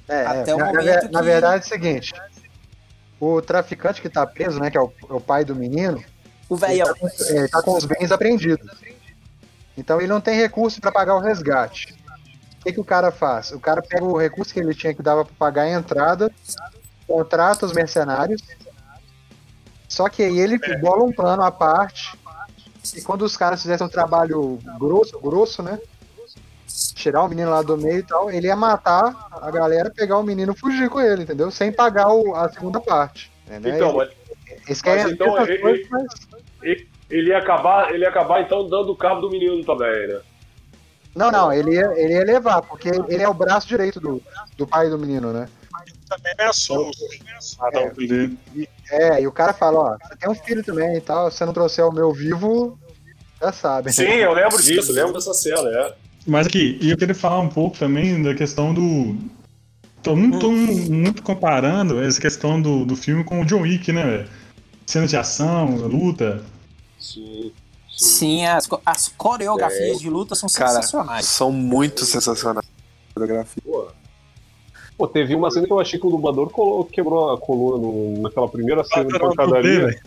É, Até é, o na, momento na que- verdade é o seguinte. O traficante que tá preso, né, que é o, é o pai do menino, O ele velhão. tá, com, é, ele tá com os bens apreendidos. Então ele não tem recurso para pagar o resgate. O que, que o cara faz? O cara pega o recurso que ele tinha que dava para pagar a entrada, contrata os mercenários, só que aí ele bola um plano à parte, e quando os caras fizessem um trabalho grosso, grosso, né? Tirar o menino lá do meio e tal, ele ia matar a galera, pegar o menino e fugir com ele, entendeu? Sem pagar o- a segunda parte. entendeu? Então, mas mas então, coisas, mas- ele, ia acabar, ele ia acabar então dando cabo do menino também, né? Não, não, ele ia, ele ia levar, porque ele é o braço direito do, do pai do menino, né? Também ameaçou matar o filho dele. É, e o cara fala, ó, você tem um filho também e tal, se você não trouxer o meu vivo, já sabe. Sim, eu lembro disso, lembro dessa cena, é. Mas aqui, e eu queria falar um pouco também da questão do. Tô muito, tô muito comparando essa questão do, do filme com o John Wick, né, velho? Cena de ação, luta. Sim. Sim, as, as coreografias É. de luta são Cara, sensacionais. são muito sensacionais. a Fotografia. Pô, Pô, teve uma cena que eu achei que o dublador quebrou a coluna no- naquela primeira cena de pancadaria.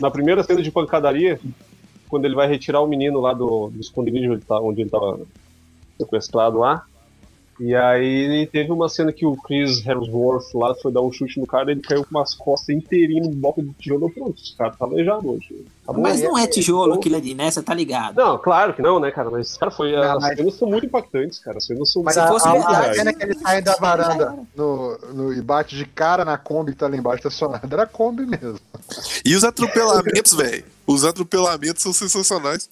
Na primeira cena de pancadaria, quando ele vai retirar o menino lá do, do esconderijo onde ele, tá, onde ele tava sequestrado lá. E aí teve uma cena que o Chris Hemsworth lá foi dar um chute no cara, ele caiu com umas costas inteirinho no bloco de tijolo. Pronto, esse cara tá aleijado hoje. Acabou. Mas não é tijolo aquilo ali, né? Você tá ligado. Não, claro que não, né, cara? Mas, cara, foi. Não, as mas- cenas são muito impactantes, cara. As cenas são Mas Se a, fosse a, verdade- a cena que ele sai da varanda no, no, e bate de cara na Kombi que tá lá embaixo estacionada, era a Kombi mesmo. E os atropelamentos, velho. Os atropelamentos são sensacionais.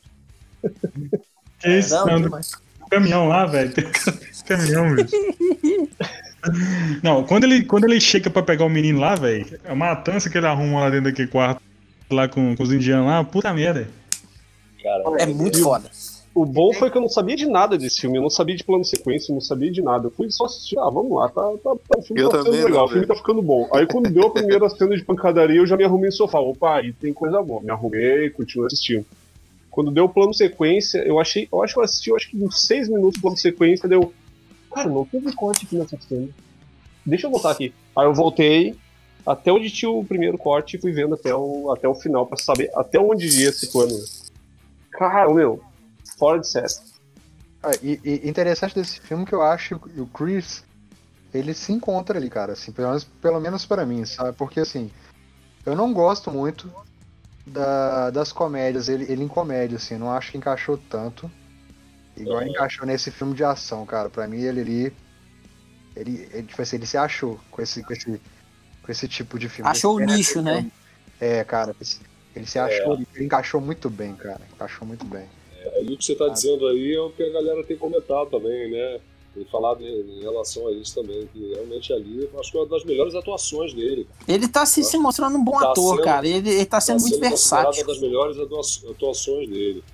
Que isso, Não, não, caminhão lá, velho. Caminhão, velho. Não, quando ele, quando ele chega pra pegar o menino lá, velho, a matança que ele arruma lá dentro daquele quarto, lá com, com os indianos lá, puta merda. cara. É muito foda. O bom foi que eu não sabia de nada desse filme, eu não sabia de plano de sequência, eu não sabia de nada. Eu fui só assistir, ah, vamos lá, tá, tá, tá, o filme Eu tá ficando legal, não, o filme tá ficando bom. Aí quando deu a primeira cena de pancadaria, eu já me arrumei no sofá. Opa, aí tem coisa boa. Me arrumei, continuei assistindo. Quando deu o plano de sequência, eu achei, eu acho que eu assisti, eu acho que uns seis minutos do plano de sequência, deu. Cara, não teve corte aqui nessa cena. Deixa eu voltar aqui. Aí eu voltei, até onde tinha o primeiro corte e fui vendo até o, até o final pra saber até onde ia esse plano. Cara, meu, fora de série. Ah, e, e interessante desse filme que eu acho que o Chris, ele se encontra ali, cara, assim, pelo menos, pelo menos para mim, sabe? Porque assim, eu não gosto muito da- das comédias, ele, ele em comédia, assim, não acho que encaixou tanto. Igual encaixou nesse filme de ação, cara. Pra mim ele ali. Ele, ele, tipo assim, ele se achou com esse, com esse, com esse tipo de filme. Achou o nicho, né? É, cara, esse- ele se achou, ele encaixou muito bem, cara. Encaixou muito bem. Aí o que você está dizendo aí é o que a galera tem comentado também, né? Tem falado em, em relação a isso também, que realmente ali eu acho que é uma das melhores atuações dele. Ele tá se, se mostrando um bom Tá ator, sendo- cara. Ele, ele tá sendo Tá muito considerado versátil. uma das melhores atua- atuações dele.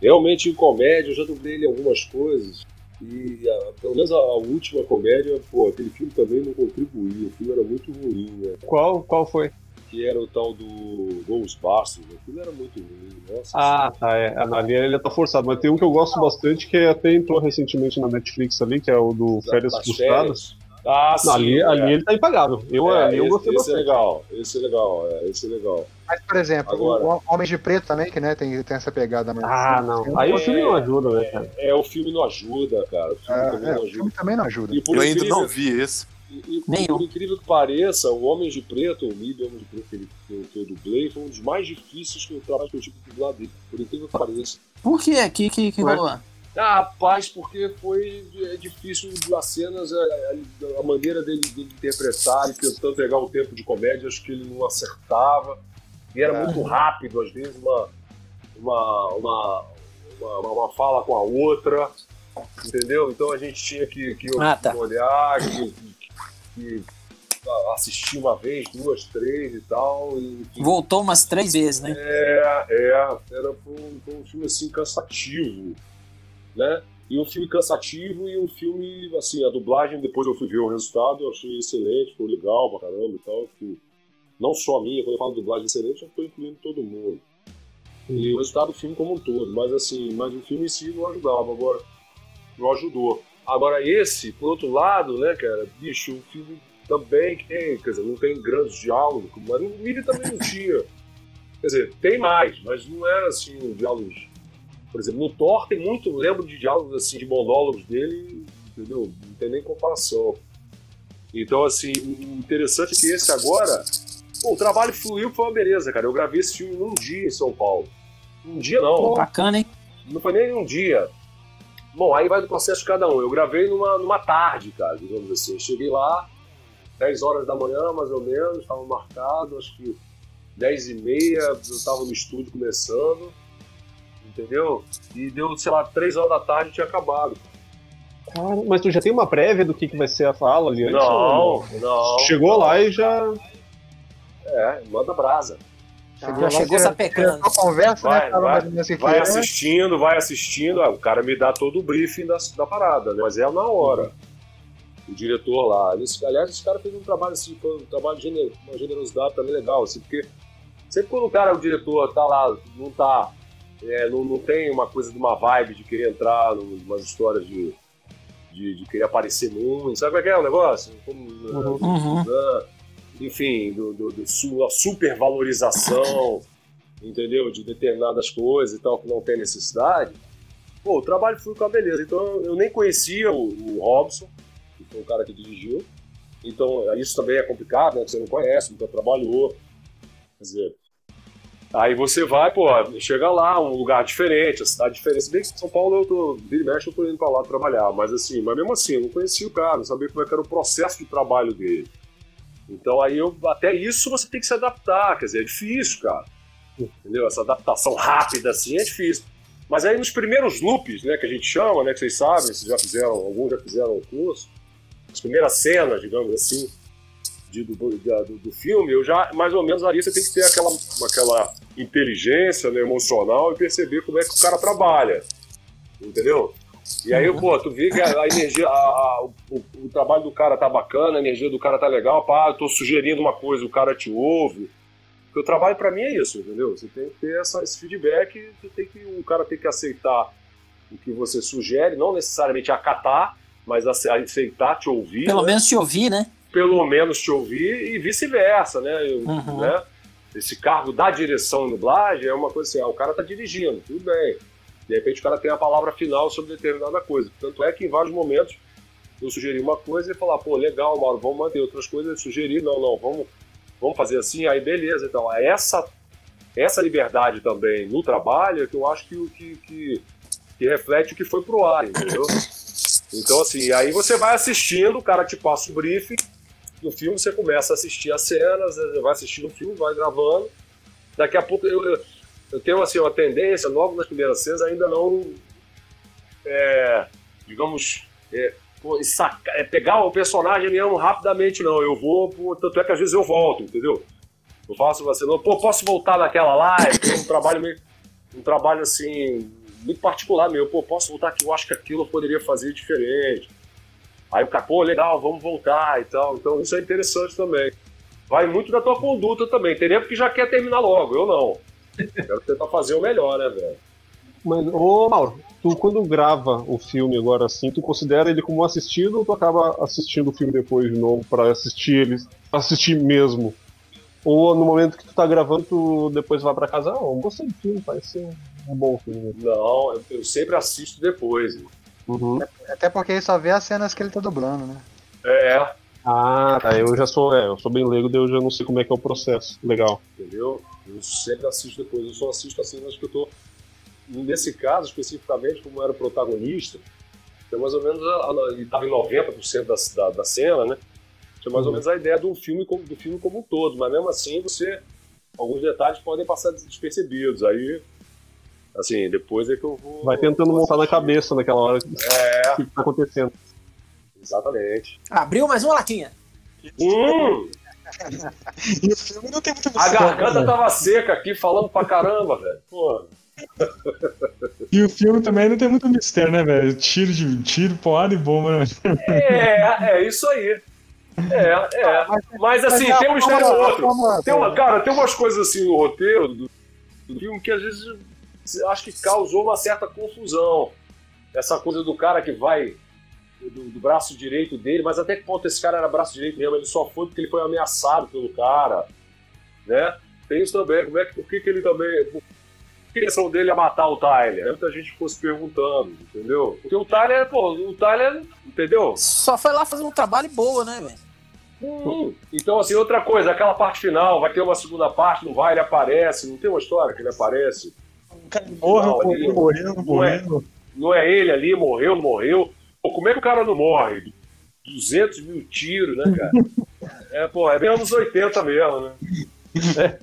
Realmente em comédia, eu já dublei ele algumas coisas. E a- pelo menos a, a última comédia, pô, aquele filme também não contribuía. O filme era muito ruim, né? Qual, qual foi? Que era o tal do Ghostbusters. O filme era muito ruim. Nossa Ah, tá. É. Ali ele tá forçado, mas tem um que eu gosto bastante que até entrou recentemente na Netflix ali, que é o do Da- Férias das Frustradas. férias. Ah, sim. Ali, é. ali ele tá impagável. Eu, É, ali eu esse, gostei esse é legal, esse é legal, é, esse é legal. Mas, por exemplo, Agora- o Homem de Preto também, que né, tem, tem essa pegada mais. Ah, não. Aí o filme não ajuda, né, cara? É, o filme não ajuda, cara. O filme É, também é, não o ajuda. filme também não ajuda. E Eu ainda não vi esse. E, e Nem por eu. incrível que pareça, o Homem de Preto, o Mib Homem de Preto que, ele, que, eu, que eu dublei, foi um dos mais difíceis que eu trabalho que eu tive que dublar dele. Por incrível que pareça. Por quê? Que, que, que Ué? rolou? Ah, rapaz, porque foi é difícil as cenas, a, a- a maneira dele, dele interpretar, ele tentando pegar um tempo de comédia, acho que ele não acertava. E era É. muito rápido, às vezes, uma, uma, uma, uma, uma fala com a outra. Entendeu? Então a gente tinha que, que Ah, tá. olhar, que, que- que assistir uma vez, duas, três e tal. E. Voltou umas três vezes, né? É, é, era foi um, foi um filme assim cansativo, né? E um filme cansativo e um filme, assim, a dublagem, depois eu fui ver o resultado, eu achei excelente, foi legal pra caramba e tal. Que não só a minha, quando eu falo dublagem excelente, eu tô incluindo todo mundo. E o resultado do filme como um todo, mas assim, mas o filme em si não ajudava, agora não ajudou. Agora esse, por outro lado, né, cara, bicho, o filme também tem, quer dizer, não tem grandes diálogos, mas o Miri também não tinha. Quer dizer, tem mais, mas não era assim, diálogos. Por exemplo, no Thor tem muito, lembro de diálogos assim, de monólogos dele, entendeu? Não tem nem comparação. Então, assim, o interessante é que esse agora, pô, o trabalho fluiu, foi uma beleza, cara. Eu gravei esse filme num dia em São Paulo. Um dia não, Bacana, hein? não foi nem um dia. Bom, aí vai do processo de cada um. Eu gravei numa, numa tarde, cara, digamos assim. Eu cheguei lá, 10 horas da manhã, mais ou menos, estava marcado, acho que 10 e meia, eu estava no estúdio começando, entendeu? E deu, sei lá, 3 horas da tarde tinha acabado. Cara, mas tu já tem uma prévia do que, que vai ser a fala ali antes? Não, não. Chegou lá e já. É, manda brasa. Chegou Já chegou sapecando. você conversa, Vai, né? Vai, ou menos o que Vai é. assistindo, vai assistindo, ah, o cara me dá todo o briefing da, da parada, né? Mas é na hora. O diretor lá. Eles, aliás, esse cara fez um trabalho assim, foi um trabalho de uma generosidade também legal, assim, porque sempre quando o cara, o diretor, tá lá, não tá. É, não, não tem uma coisa de uma vibe de querer entrar numas histórias de, de, de querer aparecer muito. Sabe como é que é o negócio? Como, Uhum. né? enfim, do, do, do su- a supervalorização, entendeu? De determinadas coisas e tal, que não tem necessidade. Pô, o trabalho foi com a beleza. Então eu nem conhecia o, o Robson, que foi o cara que dirigiu. Então isso também é complicado, né? Você não conhece, nunca trabalhou. Quer dizer. Aí você vai, pô, chega lá, um lugar diferente, a cidade diferente. Se bem que São Paulo eu tô, vira e mexe, eu tô indo pra lá trabalhar, mas assim, mas mesmo assim, eu não conhecia o cara, não sabia como é era o processo de trabalho dele. Então aí eu, até isso você tem que se adaptar, quer dizer, é difícil, cara. Entendeu? Essa adaptação rápida assim é difícil. Mas aí nos primeiros loops, né, que a gente chama, né, que vocês sabem, vocês já fizeram, alguns já fizeram o curso, as primeiras cenas, digamos assim, de- do, do, do filme, eu já, mais ou menos ali você tem que ter aquela, aquela inteligência né, emocional e perceber como é que o cara trabalha. Entendeu? E aí, pô, tu vê que a, a energia, a- a- o, o- trabalho do cara tá bacana, a energia do cara tá legal, pá, eu tô sugerindo uma coisa, o cara te ouve. Porque o trabalho pra mim é isso, entendeu? Você tem que ter essa, esse feedback, você tem que, o cara tem que aceitar o que você sugere, não necessariamente acatar, mas ace- aceitar, te ouvir. Pelo né? menos te ouvir, né? Pelo menos te ouvir e vice-versa, né? Eu- Uhum. né? Esse cargo da direção em dublagem é uma coisa assim, ah, o cara tá dirigindo, tudo bem. De repente o cara tem a palavra final sobre determinada coisa. Tanto é que em vários momentos eu sugeri uma coisa e falar, pô, legal, Mauro, vamos manter outras coisas, eu sugeri, não, não, vamos, vamos fazer assim, aí beleza. Então, essa, essa liberdade também no trabalho é que eu acho que, que, que, que reflete o que foi pro ar, entendeu? Então, assim, aí você vai assistindo, o cara te passa o briefing, no filme você começa a assistir as cenas, você vai assistindo o filme, vai gravando. Daqui a pouco eu, eu, tenho assim, uma tendência, logo nas primeiras cenas, ainda não. é, digamos. É, saca- é, pegar o personagem mesmo rapidamente, não. Eu vou, pô, tanto é que às vezes eu volto, entendeu? Eu faço assim, não, pô, posso voltar naquela live? Tem um trabalho meio. Um trabalho assim, muito particular meu. Pô, posso voltar aqui? Eu acho que aquilo eu poderia fazer diferente. Aí o cara, pô, legal, vamos voltar e tal. Então isso é interessante também. Vai muito da tua conduta também. Tem nego que já quer terminar logo, eu não. Quero tentar fazer o melhor, né, velho? Mas, ô Mauro, tu quando grava o filme agora assim, tu considera ele como assistido ou tu acaba assistindo o filme depois de novo pra assistir ele, assistir mesmo? Ou no momento que tu tá gravando, tu depois vai pra casa, ah, eu gostei do filme, parece ser um bom filme. Não, eu, eu sempre assisto depois. Uhum. Até porque aí só vê as cenas que ele tá dublando, né? É, Ah, tá, eu já sou, é, eu sou bem leigo, daí eu já não sei como é que é o processo. Legal. entendeu? Eu sempre assisto depois. Eu só assisto as cenas que eu tô. Nesse caso, especificamente, como eu era o protagonista, tinha mais ou menos. Ele estava em 90% da, da, da cena, né? Tinha mais ou menos a ideia do filme, como, do filme como um todo, mas mesmo assim você. Alguns detalhes podem passar despercebidos. Aí. Assim, depois é que eu vou. Vai tentando vou montar na cabeça naquela hora É, que tá acontecendo. exatamente. Abriu mais uma latinha. Hum, E o filme não tem muito a garganta tava seca aqui falando pra caramba, velho. Pô. E o filme também não tem muito mistério, né, velho? Tiro de tiro, porrada e bomba, né? É, é isso aí. É, é. Mas assim, tem um mistério ou outro. Tem uma, cara, tem umas coisas assim no roteiro do, do filme que às vezes acho que causou uma certa confusão. Essa coisa do cara que vai do, do braço direito dele, mas até que ponto esse cara era braço direito mesmo? Ele só foi porque ele foi ameaçado pelo cara, né? Tem isso também. Como é que, por que, que ele também. Por que a intenção dele é matar o Tyler? Muita gente ficou se perguntando, entendeu? Porque o Tyler, pô, o Tyler, entendeu? Só foi lá fazer um trabalho boa, né, velho? Hum, então, assim, outra coisa, aquela parte final, vai ter uma segunda parte, não vai, ele aparece, não tem uma história que ele aparece. Porra, Não, ele- morrendo, não é. morrendo. Não é ele ali, morreu, não morreu. Pô, como é que o cara não morre? 200 mil tiros, né, cara? É, pô, é bem anos 80 mesmo, né?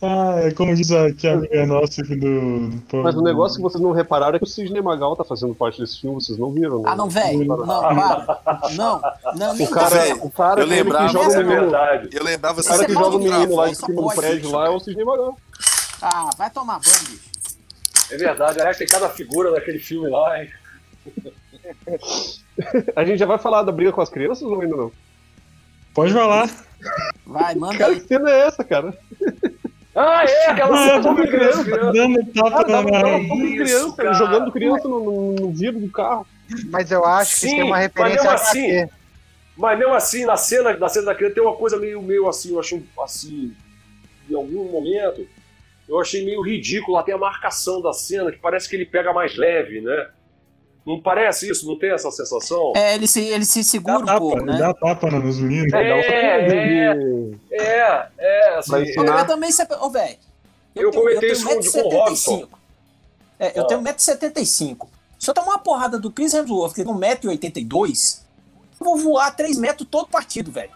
Ah, é como diz aqui a amiga nossa aqui do, do povo. Mas o negócio que vocês não repararam é que o Sidney Magal tá fazendo parte desse filme, vocês não viram, né? Ah, não, velho. Não, para. Não, não, O cara, Velho, o cara eu lembrava- que joga o é menino, verdade. Eu lembrava o cara que é joga o menino lá de isso cima do prédio lá é o Sidney Magal. Ah, vai tomar banho, bicho. É verdade, aliás, tem cada figura daquele filme lá, hein? A gente já vai falar da briga com as crianças ou ainda não? Pode falar. Vai, manda Cara, aí. que cena é essa, cara? Ah, é, aquela cena Todo do criança. Dando tapa Cara, na. criança, cara. jogando criança no, no, no vidro do carro. Mas eu acho que Sim, isso tem uma mas referência mesmo a assim-. Mas mesmo assim, na cena, na cena da criança tem uma coisa meio, meio assim, eu acho assim, em algum momento, eu achei meio ridículo até a marcação da cena, que parece que ele pega mais leve, né? Não parece isso? Não tem essa sensação? É, ele se, ele se Dá segura um tapa, pouco, né? dá tapa nos meninos. É, Dá um é, de- É, é, assim, ensinar. Eu também. Ô, velho. Eu comentei isso com- com o Robson. É, eu Ah. tenho 1,75m. Se eu tomar uma porrada do Chris Hemsworth, que tem 1,82m, eu vou voar 3 metros todo partido, velho.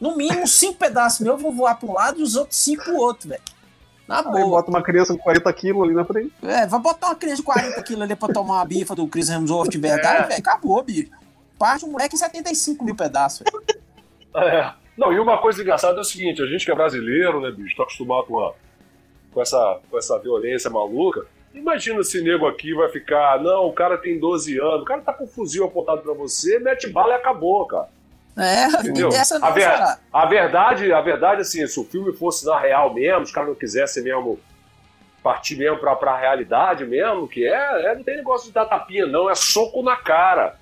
No mínimo, 5 pedaços meus vão voar pra um lado e os outros 5 pro outro, velho. Na Aí boa. bota uma criança com 40 quilos ali na frente. É, vai botar uma criança de 40 quilos ali pra tomar uma bifa do Chris Hemsworth de verdade, É. velho. Acabou, bicho. Parte um moleque em 75 mil pedaços, velho. É. Não, e uma coisa engraçada é o seguinte, a gente que é brasileiro, né, bicho, tá acostumado com, a, com, essa, com essa violência maluca. Imagina esse nego aqui vai ficar, não, o cara tem 12 anos, o cara tá com um fuzil apontado pra você, mete bala e acabou, cara. É, Entendeu? essa não, a, ver- será? a verdade, a verdade, assim, se o filme fosse na real mesmo, os caras não quisessem mesmo partir mesmo pra, pra realidade mesmo, que é, é, não tem negócio de dar tapinha, não, é soco na cara.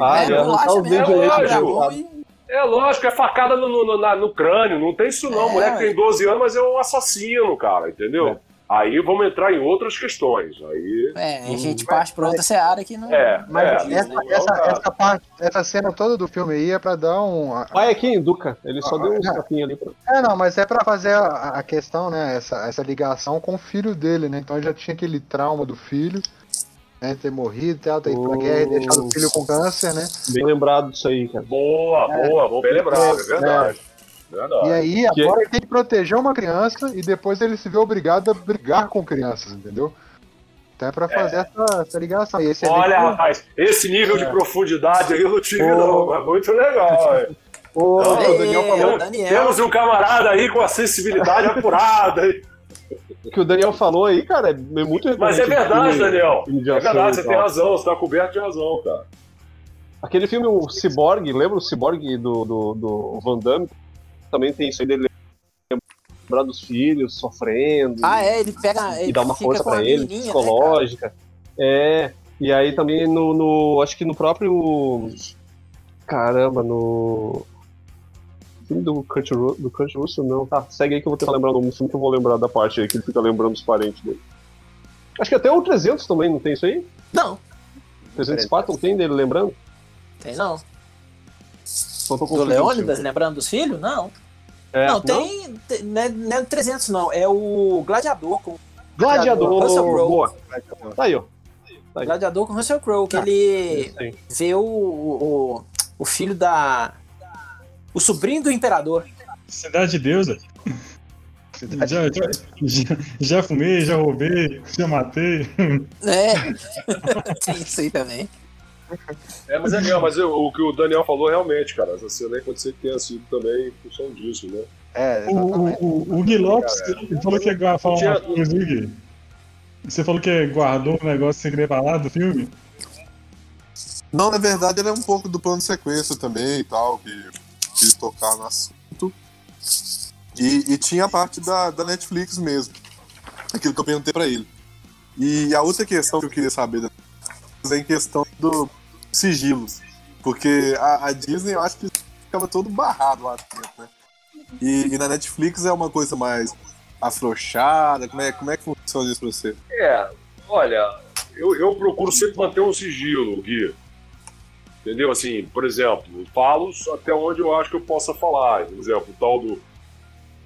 Ah, é, a lógico. mão e- É lógico, é facada no, no, na- no crânio, não tem isso não. É, O moleque tem 12 anos, mas é um assassino, cara, entendeu? É. Aí vamos entrar em outras questões. Aí. É, a gente parte pra outra seara que não. É, Mas é. essa, não- essa, essa parte, essa cena toda do filme aí é pra dar um. Vai aqui em Duca. Ele só deu uns Ah, tapinhos ali. Pra... É, não, mas é pra fazer a, a questão, né? Essa, essa ligação com o filho dele, né? Então já tinha aquele trauma do filho, né? Ter morrido, ter, ter ido pra guerra e deixado o filho com câncer, né? Bem lembrado disso aí, cara. Boa, boa, bom, bem lembrado, é verdade. Verdade. E aí, Que- agora ele tem que proteger uma criança e depois ele se vê obrigado a brigar com crianças, entendeu? Então é pra fazer essa, essa ligação. E esse Olha, elenco- rapaz, esse nível É. de profundidade aí eu não tive, não. Mas muito legal. é. Ô, Não, o Daniel É, falou Daniel. Temos um camarada aí com a sensibilidade apurada. aí. que o Daniel falou aí, cara, é muito Mas é verdade, filme- Daniel. filme É verdade, você tem razão, você tá coberto de razão, cara. Aquele filme, o Cyborg, lembra o Cyborg do, do, do Van Damme? Também tem isso aí dele lembrar dos filhos sofrendo. Ah, é, ele pega. e Ele dá uma força com a pra ele, né, psicológica. é, e aí também no, no- Acho que no próprio. Caramba, no. Filme do Kurt, Ru- do Kurt Russell, não. Tá, segue aí que eu vou tentar lembrar o nome do filme que eu vou lembrar da parte aí que ele fica lembrando os parentes dele. Acho que até o 300 também, não tem isso aí? Não, 304 não tem dele lembrando? tem não. Do Leônidas, lembrando dos filhos? Não. É, não, tem. tem- não, é, não é o 300, não. É o Gladiador com. Gladiador, Russell Crowe. boa. Tá aí, ó. Aí. Gladiador com Russell Crowe, que Ah, ele vê o, o, o filho da. O sobrinho do imperador. Cidade de Deusa. Já, já, já, já fumei, já roubei, já matei. É. tem isso aí também. É, mas é mesmo, mas eu- o que o Daniel falou realmente, cara. Essa cena aí pode ser que tenha sido também em função disso, né? É, O, o, o, o Gui Lopes ele falou que ia falar Tinha- uma coisa, Gui. Você falou que guardou um negócio sem querer falar do filme? Não, na verdade, ele é um pouco do plano de sequência também e tal, que quis tocar no assunto. E, e tinha a parte da, da Netflix mesmo. Aquilo que eu perguntei pra ele. E a outra questão que eu queria saber é em questão do sigilo. Porque a, a Disney, eu acho que ficava todo barrado lá dentro, né? E, e na Netflix é uma coisa mais afrouxada. Como é, como é que funciona isso pra você? É, olha, eu, eu procuro sempre manter um sigilo, Gui. Entendeu? Assim, por exemplo, falo até onde eu acho que eu possa falar. Por exemplo, o tal do.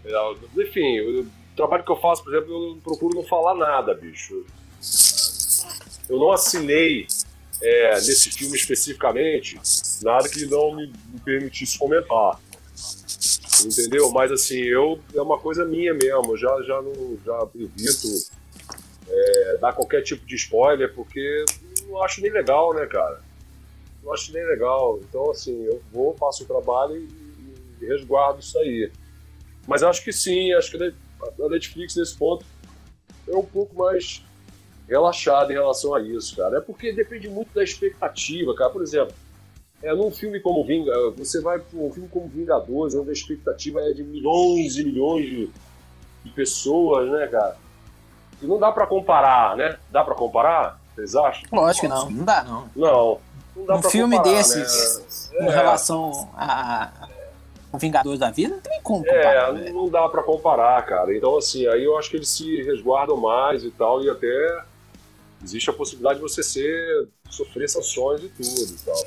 é, Enfim, o trabalho que eu faço, por exemplo, eu procuro não falar nada, bicho. Eu não assinei é, nesse filme especificamente nada que não me, permitisse comentar. Entendeu? Mas assim, eu é uma coisa minha mesmo. Já, já não já evito é, dar qualquer tipo de spoiler, porque não acho nem legal, né, cara? Não acho nem legal. Então, assim, eu vou, faço o trabalho e, e resguardo isso aí. Mas acho que sim, acho que a Netflix nesse ponto é um pouco mais relaxada em relação a isso, cara. É porque depende muito da expectativa, cara. Por exemplo, é, num filme como Vinga, você vai para um filme como Vingadores, onde a expectativa é de milhões e milhões de, de pessoas, né, cara? E não dá pra comparar, né? Dá pra comparar? Vocês acham? Lógico que não, não dá não. Não. não dá Um pra filme comparar, desses, né? em É. relação a, Vingadores da Vida, não tem como É, comparar, velho. não dá pra comparar, cara. Então, assim, aí eu acho que eles se resguardam mais e tal, e até existe a possibilidade de você ser sofrer sanções e tudo e tal.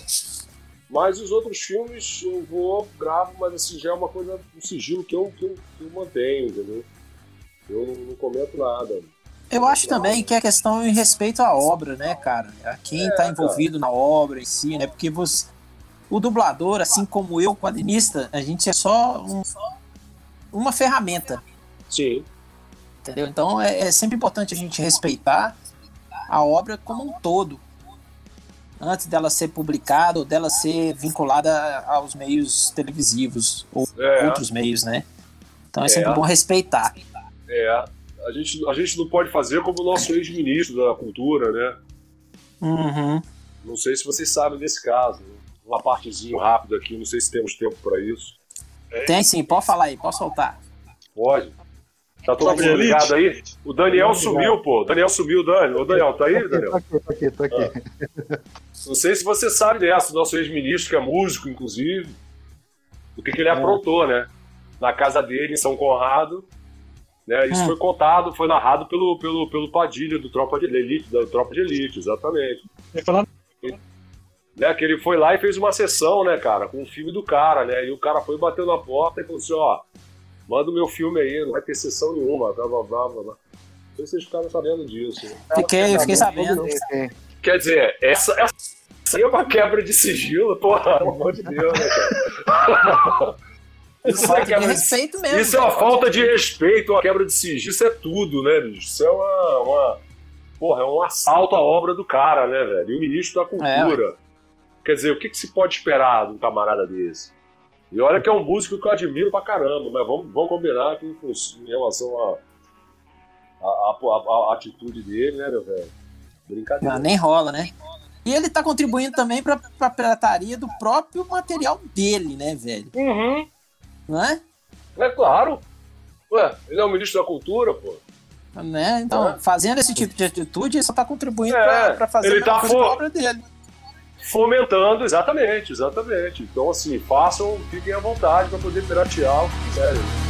Mas os outros filmes eu vou, gravo, mas assim, já é uma coisa, um sigilo que eu, que eu, que eu mantenho, entendeu? Eu não, não comento nada. Eu acho também que é questão em respeito à obra, né, cara? A quem É, tá envolvido na obra em si, né? Porque você, o dublador, assim como eu, quadrinista, a gente é só um- uma ferramenta, Sim, entendeu? Então é, é sempre importante a gente respeitar a obra como um todo. Antes dela ser publicada ou dela ser vinculada aos meios televisivos ou é, outros meios, né? Então é sempre É. bom respeitar. é. A gente, a gente não pode fazer como o nosso ex-ministro da cultura, né? Uhum. Não sei se vocês sabem desse caso. Uma partezinho rápida aqui, não sei se temos tempo para isso. Tem sim, pode falar aí, pode soltar. Pode. Tá todo mundo elite? ligado aí? O Daniel sumiu, pô. O Daniel sumiu, Dani. Ô, Daniel, tá aí, Tô Daniel? aqui, tô aqui, tô aqui. Não sei se você sabe dessa, o nosso ex-ministro, que é músico, inclusive, o que, que ele aprontou, né? Na casa dele, em São Conrado. Né? Isso Hum. foi contado, foi narrado pelo, pelo, pelo Padilha, do Tropa de Elite, da Tropa de Elite, exatamente. Ia falar né, que ele foi lá e fez uma sessão, né, cara, com o filme do cara, né? E o cara foi bateu na porta e falou assim, ó, manda o meu filme aí, não vai ter sessão nenhuma, blá blá blá blá. Não sei se vocês ficaram sabendo disso. né? Fiquei, fiquei sabendo. Quer dizer, essa, essa é uma quebra de sigilo, porra, pelo amor de Deus, né, cara? Isso é, quebra de, mesmo. isso é uma falta de respeito, uma quebra de sigilo, isso é tudo, né, bicho? Isso é uma, uma- Porra, é um assalto à obra do cara, né, velho? E o ministro da cultura. Quer dizer, o que, que se pode esperar de um camarada desse? E olha que é um músico que eu admiro pra caramba, mas vamos, vamos combinar que em relação à a, a, a- a atitude dele, né, meu velho? Brincadeira. Não, nem rola, né? E ele tá contribuindo também pra, pra pirataria do próprio material dele, né, velho? Uhum. Não é? É claro. Ué, ele é o ministro da cultura, pô. Né? Então, É. fazendo esse tipo de atitude, ele só tá contribuindo É, pra, pra fazer ele a tá pra obra dele. Fomentando, exatamente, exatamente. Então, assim, façam, fiquem à vontade pra poder piratear o que quiserem.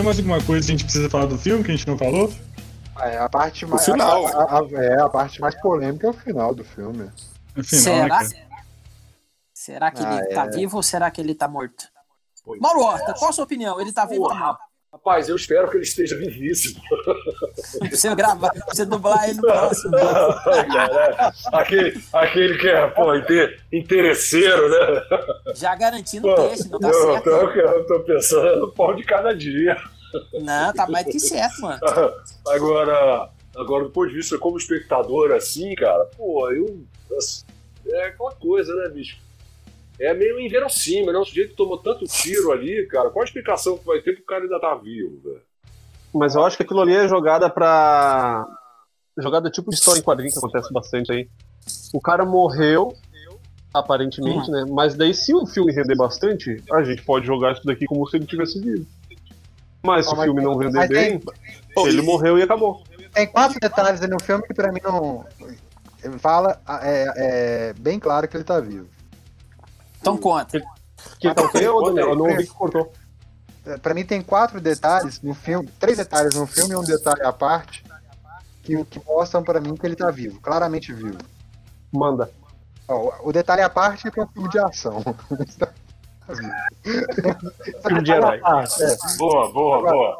Tem mais alguma coisa que a gente precisa falar do filme que a gente não falou? É, a parte mais. final. a- a- a- é, a parte mais polêmica é o final do filme. Final, né, será? cara? Será que Ah, ele é. tá vivo ou será que ele tá morto? Pois Mauro Horta, qual a sua opinião? Ele tá vivo ou Porra, não? Rapaz, eu espero que ele esteja vivíssimo. Você gravar, você dublar ele no próximo. Cara, aquele, aquele que é, pô, inte- interesseiro, né? Já garantindo o peixe, não tá eu, certo. tô, eu tô pensando no pão de cada dia. Não, tá mais do que certo, mano. Agora, agora, do ponto de vista como espectador, assim, cara, pô, eu. assim, É aquela coisa, né, bicho? É meio inverossímil, né? O sujeito tomou tanto tiro ali, cara. Qual a explicação que vai ter pro cara ainda tá vivo, velho? Mas eu acho que aquilo ali é jogada pra. Jogada tipo de história em quadrinho que acontece bastante aí. O cara morreu, aparentemente, né? Mas daí, se o filme render bastante, a gente pode jogar isso daqui como se ele tivesse vivo. Mas se Ah, o mas filme não render bem, Pô, ele morreu e acabou. Tem quatro detalhes no filme que pra mim não. Fala é, é bem claro que ele tá vivo. Então conta. Que tá o quê, ô, Daniel? Eu não ouvi que cortou. É, Pra mim tem quatro detalhes no filme, três detalhes no filme e um detalhe à parte que, que mostram pra mim que ele tá vivo, claramente vivo. Manda. Ó, o detalhe à parte é que é um filme de ação. Filme de herói. Ah, é. Boa, boa, boa.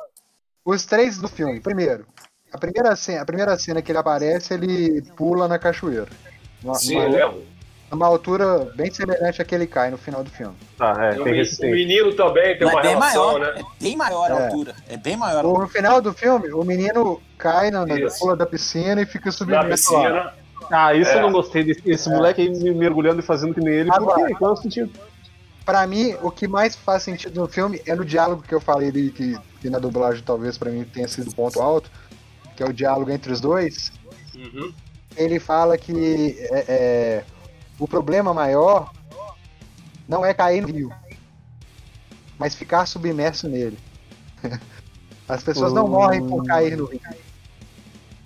Os três do filme. Primeiro, a primeira cena, a primeira cena que ele aparece, ele pula na cachoeira. Sim, uma, eu lembro. Uma altura bem semelhante à que ele cai no final do filme. Tá, é, o tem o resistência. menino também tem Mas uma é bem relação, maior. né? É bem maior a É. altura. É bem maior a No final do filme, o menino cai na, na pula da piscina e fica Na submerso lá. piscina. Ah, isso É. eu não gostei desse esse moleque aí me mergulhando e fazendo que nem ele. Por Agora- quê? Qual é o sentido? Pra mim, o que mais faz sentido no filme é no diálogo que eu falei ali, que, que na dublagem talvez pra mim tenha sido o ponto alto, que é o diálogo entre os dois. Uhum. Ele fala que é, é, o problema maior não é cair no rio, mas ficar submerso nele. As pessoas não morrem por cair no rio,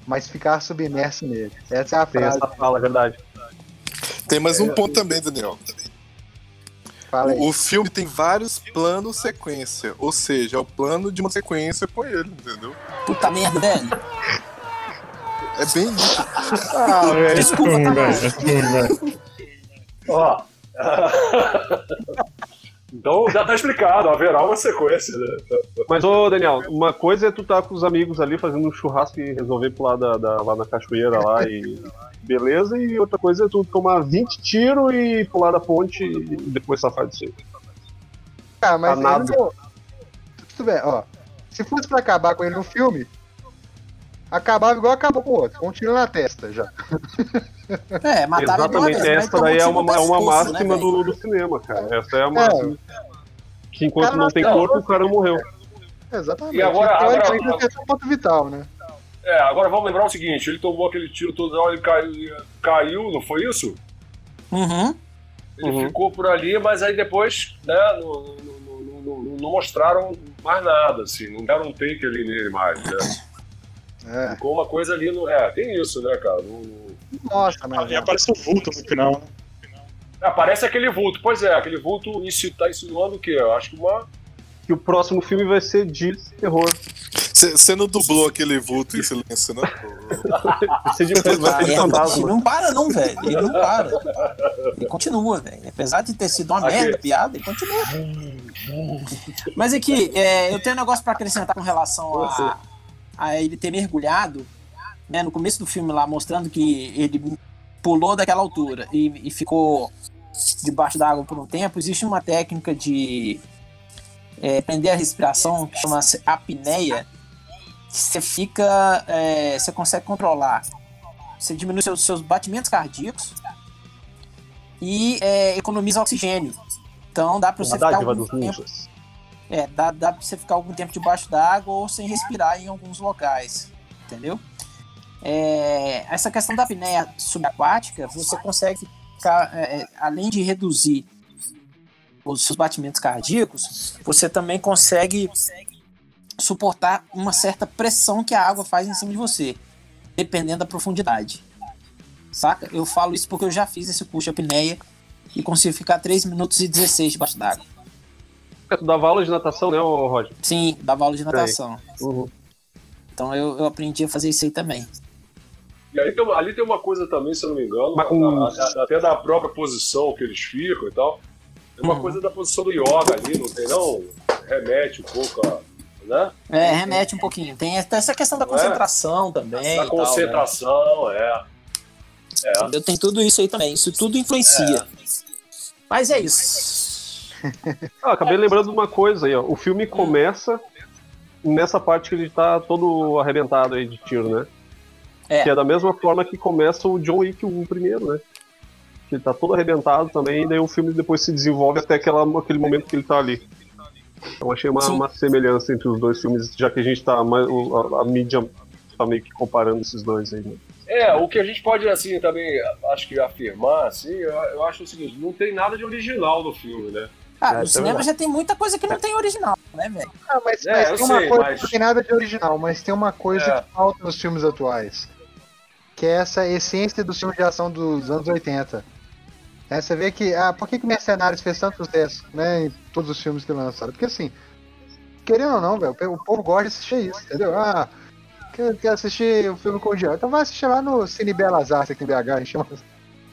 mas ficar submerso nele. Essa é a Tem frase. essa fala, é verdade. Tem mais um ponto também, Daniel. Fala aí. O filme tem vários planos sequência, ou seja, é o plano de uma sequência com ele, entendeu? Puta merda, velho. É bem isso. Ah, velho. Desculpa, tá velho. Ó. então já tá explicado, haverá uma sequência, né? Mas, ô, Daniel, uma coisa é tu tá com os amigos ali fazendo um churrasco e resolver pular da, da- lá na cachoeira lá e. Beleza, e outra coisa é tu tomar 20 tiros e pular da ponte e depois safar disso aí. Ah, mas Tá nada. ele não... Tudo bem, ó. Se fosse pra acabar com ele no filme, acabava igual acabou com o outro, com um tiro na testa já. É, mataram uma Exatamente, vez, mas essa tomou daí é uma, é uma pescoço, né, máxima velho? do, do cinema, cara. Essa é a máxima. Que enquanto Cara, não tem corpo, o cara morreu. Exatamente. E agora- então agora- ele tem um ponto vital, né? É, agora vamos lembrar o seguinte: ele tomou aquele tiro todo, ele caiu, caiu não foi isso? Uhum. Ele Uhum. ficou por ali, mas aí depois, né, não- não- não- não mostraram mais nada, assim, não deram um take ali nele mais, né? É. Ficou uma coisa ali no. É, tem isso, né, cara? Não- não- Nossa, mas. E aparece o vulto no final, né? Aparece aquele vulto, pois é, aquele vulto insi- tá insinuando o quê? Eu acho que uma. Que o próximo filme vai ser de terror. Você não dublou aquele vulto em silêncio, né? Vai ser de, vai ser de é, fantasma. ele não para não, velho. Ele não para. Ele continua, velho. Apesar de ter sido uma Aqui. merda piada, ele continua. Mas aqui, é, eu tenho um negócio pra acrescentar com relação a, a ele ter mergulhado, né, no começo do filme lá, mostrando que ele pulou daquela altura e, e ficou debaixo da água por um tempo. Existe uma técnica de é, prender a respiração que chama-se apneia. que Você fica, é, você consegue controlar você diminui seus, seus batimentos cardíacos e é, economiza oxigênio. Então dá para você Uma ficar algum tempo. É, dá, dá para você ficar algum tempo debaixo d'água ou sem respirar em alguns locais, entendeu? É, essa questão da apneia subaquática, você consegue ficar, é, é, além de reduzir os seus batimentos cardíacos, você também consegue suportar uma certa pressão que a água faz em cima de você, dependendo da profundidade. Saca? Eu falo isso porque eu já fiz esse curso de apneia e consigo ficar 3 minutos e 16 debaixo d'água. Tu dava aula de natação, né, Roger? Sim, dava aula de natação. Uhum. Então eu, eu aprendi a fazer isso aí também. E aí tem, ali tem uma coisa também, se eu não me engano, Mas com- a- a- até da própria posição que eles ficam e tal. Tem uma Uhum. coisa da posição do yoga ali, não tem não? Remete um pouco a né? É, remete um pouquinho. Tem até essa questão da é? concentração também. Essa e tal, né? concentração, é. É. Eu tenho tudo isso aí também. Isso tudo influencia. Mas é isso. Ah, acabei lembrando de uma coisa aí, ó. O filme começa nessa parte que ele tá todo arrebentado aí de tiro, né? É. Que é da mesma forma que começa o John Wick 1 primeiro, né? Que ele tá todo arrebentado também, e daí o filme depois se desenvolve até aquela, aquele momento que ele tá ali. Então achei uma, uma semelhança entre os dois filmes, já que a gente tá. A, a mídia tá meio que comparando esses dois aí, né? É, o que a gente pode, assim, também, acho que afirmar, assim, eu, eu acho o seguinte, não tem nada de original no filme, né? Ah, É, no é cinema já tem muita coisa que não tem original, né, velho? Ah, mas, É, mas tem uma sei, coisa, mas- não tem nada de original, mas tem uma coisa É. que falta nos filmes atuais. Que é essa essência dos filmes de ação dos anos 80. É, você vê que, ah, por que, que Mercenários fez tanto sucesso, né, em todos os filmes que lançaram? Porque assim, querendo ou não, velho, o povo gosta de assistir isso, entendeu? Ah, quer, quer assistir o filme com o Diário? Então vai assistir lá no Cine Belas Artes aqui em BH, a gente chama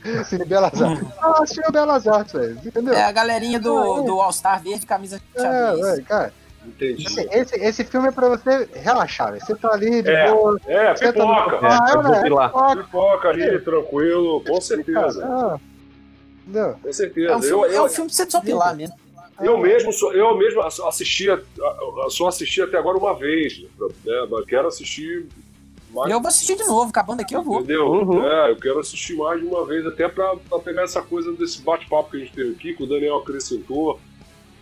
Cine Belas Artes. Ah, o Belas Artes, velho, entendeu? É a galerinha do, do All-Star verde, camisa É, xadrez. velho, cara. Entendi. Esse, esse, esse filme é pra você relaxar, velho. Você tá ali de É, boa. é, Você tá no pipoca. É, é, eu né? pilar. Pipoca, Pipoca ali, tranquilo, com certeza. ah, Entendeu? Com certeza. É um eu, filme, é eu, um filme pra você desopilar mesmo. eu mesmo, sou, eu mesmo assisti, só assisti até agora uma vez, né? Mas quero assistir mais. E eu vou assistir de novo, acabando aqui eu vou. Entendeu? Uhum. É, eu quero assistir mais de uma vez, até pra, pra pegar essa coisa desse bate-papo que a gente teve aqui, que o Daniel acrescentou,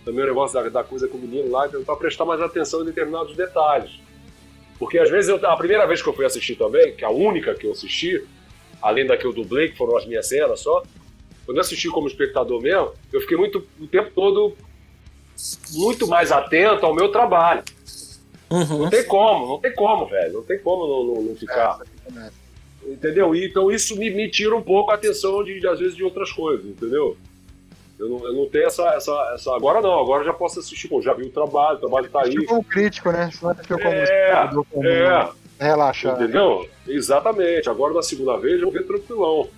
também o negócio da, da coisa com o menino lá, pra prestar mais atenção em determinados detalhes. Porque às vezes, eu, a primeira vez que eu fui assistir também, que é a única que eu assisti, além da que eu dublei, que foram as minhas cenas só, quando eu assisti como espectador mesmo, eu fiquei muito, o tempo todo muito mais atento ao meu trabalho. Uhum. Não tem como, não tem como, velho. Não tem como não, não- não ficar. Entendeu? E, então isso me, me tira um pouco a atenção de, de, às vezes, de outras coisas, entendeu? Eu não, eu não tenho essa, essa, essa. Agora não, agora eu já posso assistir, pô, já vi o trabalho, o trabalho tá aí. Assistiu como crítico, né? Você não como É, espectador, como É, relaxar. entendeu? Exatamente. Agora na segunda vez eu vou ver tranquilão.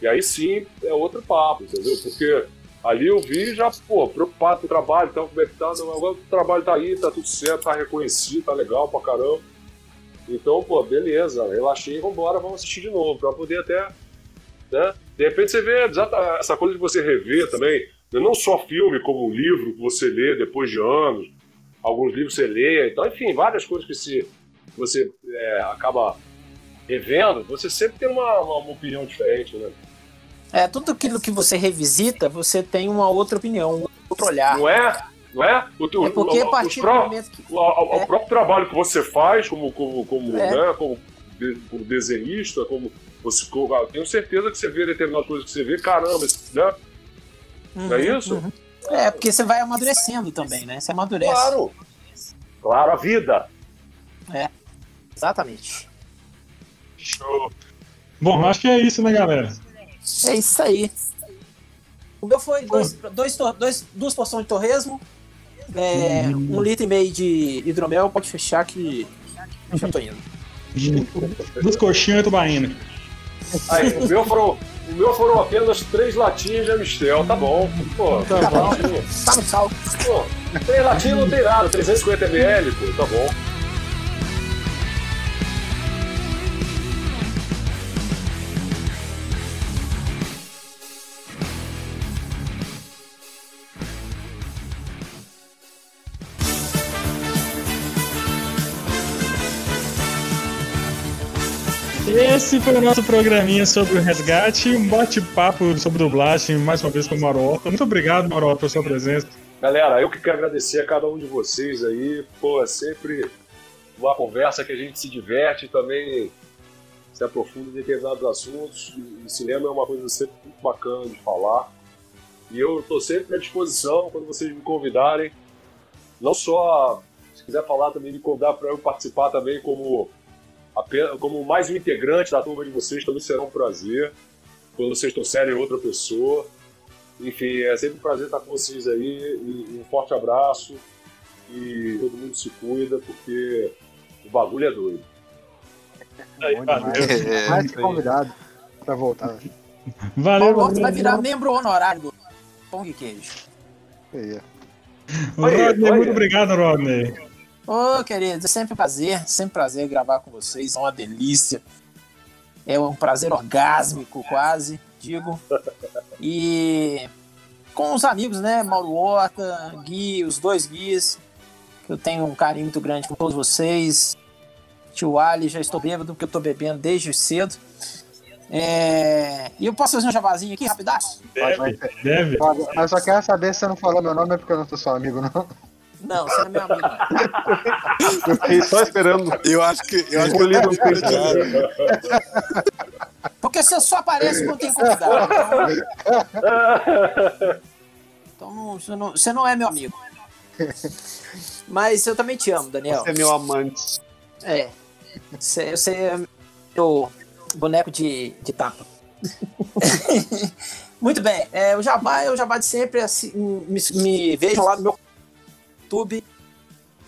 E aí sim é outro papo, entendeu? Porque ali eu vi já, pô, preocupado com o trabalho, então? Não, Agora o trabalho tá aí, tá tudo certo, tá reconhecido, tá legal pra caramba. Então, pô, beleza, relaxei, vambora, vamos assistir de novo, pra poder até. Né? De repente você vê essa coisa de você rever também, né? não só filme, como um livro que você lê depois de anos, alguns livros você lê, então, enfim, várias coisas que se, você é, acaba revendo, você sempre tem uma, uma, uma opinião diferente, né? É, tudo aquilo que você revisita, você tem uma outra opinião, um outro olhar. Não é? Não é? O, teu- É porque a o- os partir do momento que. o, o- o É. próprio trabalho que você faz como, como, como, É. né, como, de- como desenhista, como você, como- eu tenho certeza que você vê determinadas coisas que você vê, caramba, né? Não é Uhum, isso? uhum. É, porque você vai amadurecendo também, né? Você amadurece. Claro. Claro, a vida. Exatamente. Show. Bom, acho que é isso, né, galera? É isso aí. O meu foi dois, dois, dois, duas porções de torresmo, é, um litro e meio de hidromel, pode fechar que já tô indo. Dos coxinhos e tubaína. Aí, o, meu foram, o meu foram apenas três latinhas de Amistel, tá bom. Pô, Tá três bom. latinhas. Tá no sal. Pô, três latinhas não tem nada, 350 ml, pô, tá bom. Esse foi o nosso programinha sobre o resgate, um bate-papo sobre dublagem, mais uma vez com o Marota. Muito obrigado, Marota, pela sua presença. Galera, eu que quero agradecer a cada um de vocês aí. Pô, é sempre uma conversa que a gente se diverte também se aprofunda em determinados assuntos. E cinema é uma coisa sempre muito bacana de falar. E eu estou sempre à disposição quando vocês me convidarem. Não só, se quiser falar também, me convidar para eu participar também como, apenas, como mais um integrante da turma de vocês, também será um prazer. Quando vocês trouxerem outra pessoa. Enfim, é sempre um prazer estar com vocês aí. E um forte abraço. E todo mundo se cuida, porque o bagulho é doido. Aí, demais. É, Mais isso que aí. convidado pra voltar. Valeu, Paulo vai virar membro honorário do Pão de Queijo. Aí, Rodney, muito obrigado, Rodney. Ô, queridos, é sempre um prazer, sempre um prazer gravar com vocês, é uma delícia. É um prazer orgásmico, quase, digo. E com os amigos, né? Mauro Horta, Gui, os dois Guis, que eu tenho um carinho muito grande com todos vocês. Tio Ali, já estou bêbado, porque eu estou bebendo desde cedo. É, E eu posso fazer um jabazinho aqui, rapidaço? Deve, deve. Mas só quero saber se você não falou meu nome, é porque eu não sou seu amigo, não. Não, você não é meu amigo. Eu fiquei só esperando. Eu acho que. Eu acho que Escolhido um eu dizer. Porque você só aparece quando tem convidado. Então, então não- você, não, você não é meu amigo. Mas eu também te amo, Daniel. Você é meu amante. É. Você, você é meu boneco de, de tapa. Muito bem. É, o Jabá é o Jabá de sempre. Assim, me, me vejam lá no meu YouTube.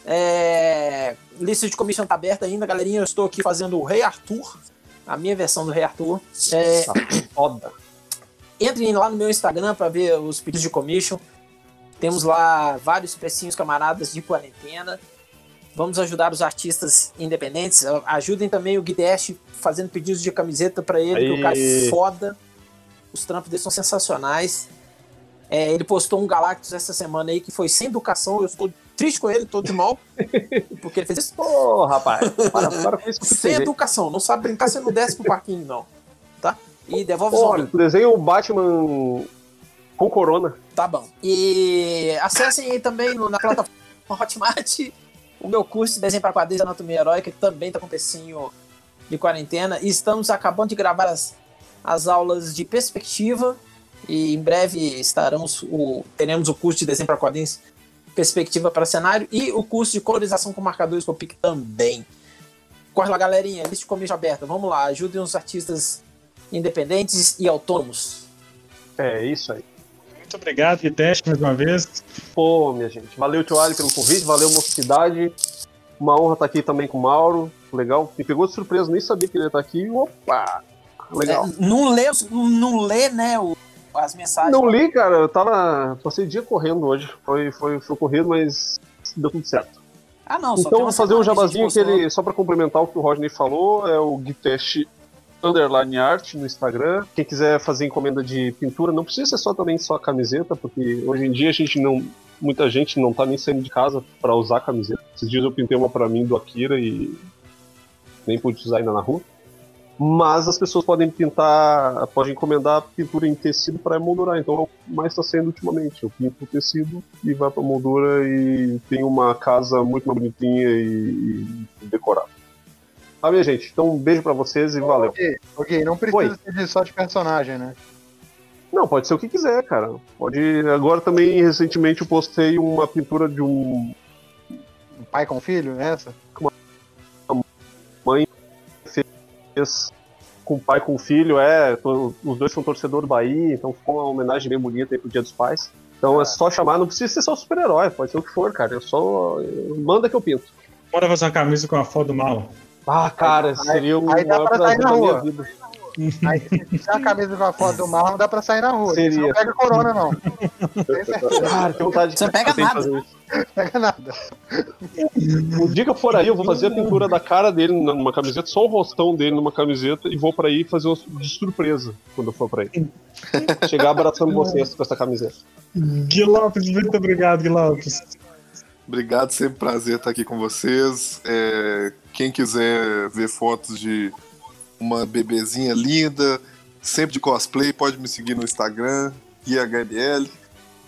É, lista de commission tá aberta ainda, galerinha. Eu estou aqui fazendo o Rei Arthur. A minha versão do Rei Arthur. É, foda. Entrem lá no meu Instagram para ver os pedidos de commission. Temos lá vários precinhos camaradas de quarentena. Vamos ajudar os artistas independentes. Ajudem também o Guidash fazendo pedidos de camiseta para ele, que o cara é Aí. foda. Os trampos dele são sensacionais. É, ele postou um Galactus essa semana aí que foi sem educação. Eu estou triste com ele, tô de mal. porque ele fez isso Pô, rapaz. Para, para com isso sem educação. Não sabe brincar, você não desce pro parquinho, não. Tá? E devolve os homens. tu desenha o Batman com corona. Tá bom. E acessem aí também na plataforma Hotmart o meu curso de desenho para quadrinhos de anatomia heróica, que também tá com pecinho de quarentena. E estamos acabando de gravar as, as aulas de perspectiva. E em breve estaremos o, teremos o curso de desenho para quadrinhos perspectiva para cenário e o curso de colorização com marcadores Copic também. Corre lá, galerinha, lista de comício aberta. Vamos lá, ajudem os artistas independentes e autônomos. É isso aí. Muito obrigado, Guiteste, mais uma vez. Pô, minha gente. Valeu, tio Ali, pelo convite. Valeu, Mocidade. Uma honra estar aqui também com o Mauro. Legal. Me pegou de surpresa, nem sabia que ele ia estar aqui. Opa! Legal. É, não lê, não lê né, o- as mensagens. Não li, cara. Eu tava. Passei o dia correndo hoje. Foi, foi, foi corrido, mas deu tudo certo. Ah, não, então vou fazer um jabazinho que ele. Só pra complementar o que o Rodney falou, é o Guitest Underline Art no Instagram. Quem quiser fazer encomenda de pintura, não precisa ser só também só camiseta, porque hoje em dia a gente não. Muita gente não tá nem saindo de casa pra usar camiseta. Esses dias eu pintei uma pra mim do Akira e nem pude usar ainda na rua. Mas as pessoas podem pintar, podem encomendar pintura em tecido para emoldurar. Então é o que mais está sendo ultimamente. Eu pinto o tecido e vai para moldura e tem uma casa muito mais bonitinha e, e decorada. Tá, minha gente? Então um beijo para vocês e valeu. Ok, não precisa ser só de personagem, né? Não, pode ser o que quiser, cara. Pode. Agora também recentemente eu postei uma pintura de um Um pai com filho, essa? Fez com o pai com o filho, é, os dois são torcedor do Bahia, então ficou uma homenagem bem bonita aí pro Dia dos Pais. Então é só chamar, não precisa ser só super-herói, pode ser o que for, cara. É só. Manda que eu pinto. Bora fazer uma camisa com a foto do mal. Ah, cara, seria o aí dá maior pra sair na rua. vida. Aí, se a camisa com a foto do mal, não dá pra sair na rua. Seria. Você não pega corona, não. Tem Cara, que vontade Você não pega de nada. fazer isso. não pega nada. O dia que eu for aí, eu vou fazer a pintura da cara dele numa camiseta, só o rostão dele numa camiseta, e vou pra aí fazer uma de surpresa quando eu for pra aí. Chegar abraçando vocês com essa camiseta. Gui Lopes, muito obrigado, Gui Lopes. Obrigado, sempre prazer estar aqui com vocês. É, quem quiser ver fotos de uma bebezinha linda, sempre de cosplay, pode me seguir no Instagram, GuiaHBL.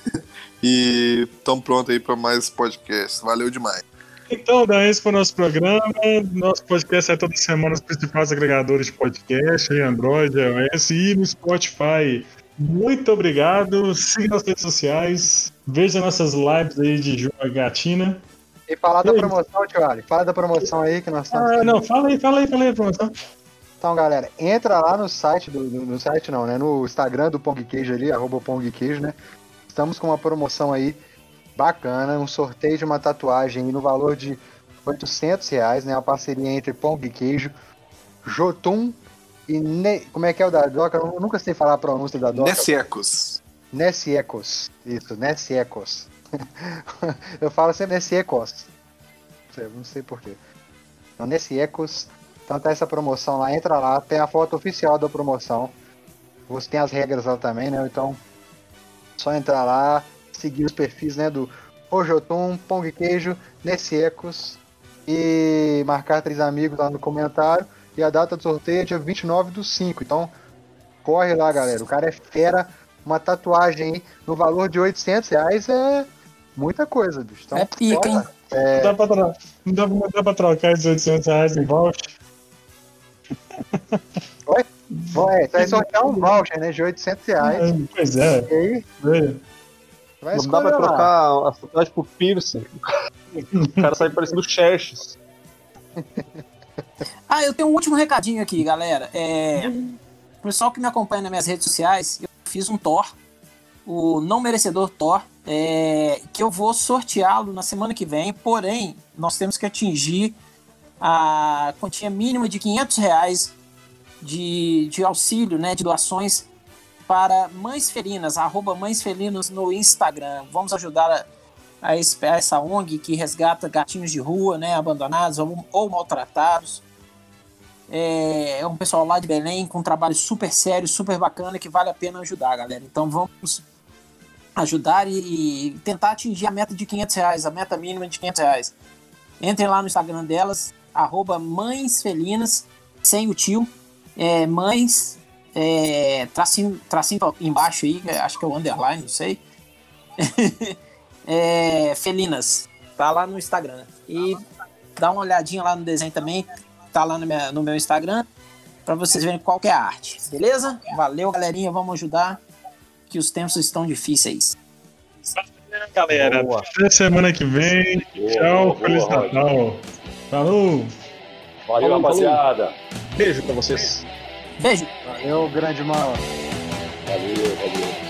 E estamos prontos aí para mais podcasts. Valeu demais. Então, Dan, esse foi o nosso programa. Nosso podcast é toda semana nos principais agregadores de podcast, em Android, iOS e no Spotify. Muito obrigado. Siga nas redes sociais. Veja nossas lives aí de jogatina. E falar da Que promoção, tio Ali. Fala da promoção aí que nós estamos. Ah, não, fala aí, fala aí, fala aí, promoção. Então, galera, entra lá no site do, do- no site não, né? No Instagram do Pong Queijo ali, arroba Pong Queijo, né? Estamos com uma promoção aí bacana, um sorteio de uma tatuagem no valor de 800 reais, né? Uma parceria entre Pong Queijo, Jotun e ne... como é que é o da Doca? Eu nunca sei falar a pronúncia da Doca. Nessiecos. Nessiecos. Isso, Nessiecos. Eu falo sempre Nessiecos. percebo, não sei porquê. Então, nesse Ecos, então tá essa promoção lá, entra lá, tem a foto oficial da promoção. Você tem as regras lá também, né? Então, só entrar lá, seguir os perfis, né, do Rojotum, Pong Queijo, nesse Ecos e marcar três amigos lá no comentário. E a data do sorteio é dia 29 do 5. Então, corre lá, galera. O cara é fera. Uma tatuagem aí no valor de 800 reais é muita coisa, bicho. Então, É pica, hein? É, Não dá pra, não dá trocar esses 800 reais em voucher? Vai, vai sortear um voucher, né? De 800 reais. Pois é. E aí, velho. vai Não dá pra lá. trocar a tatuagem por piercing. O cara sai parecendo Xerxes. Ah, eu tenho um último recadinho aqui, galera. É, o pessoal que me acompanha nas minhas redes sociais, eu fiz um Thor, o não merecedor Thor, é, que eu vou sorteá-lo na semana que vem. Porém, nós temos que atingir a quantia mínima de 500 reais de, de auxílio, né, de doações para Mães Felinas, arroba Mães Felinas no Instagram. Vamos ajudar a, a essa ONG que resgata gatinhos de rua, né, abandonados ou, ou maltratados. É, é um pessoal lá de Belém com um trabalho super sério, super bacana que vale a pena ajudar, galera. Então vamos ajudar e, e tentar atingir a meta de 500 reais, a meta mínima de 500 reais. Entrem lá no Instagram delas, arroba Mães Felinas, sem o tio, é, mães, é, tracinho, tracinho embaixo aí, acho que é o underline, não sei. é, felinas, tá lá no Instagram. E dá uma olhadinha lá no desenho também, tá lá no, minha- no meu Instagram, pra vocês verem qual que é a arte, beleza? Valeu, galerinha, vamos ajudar, que os tempos estão difíceis. Galera, Boa. até semana que vem. Boa, Tchau, boa, Feliz. Natal. Falou! Valeu, Falou, rapaziada. Beijo pra vocês. Beijo! Valeu, grande mal. Valeu, valeu.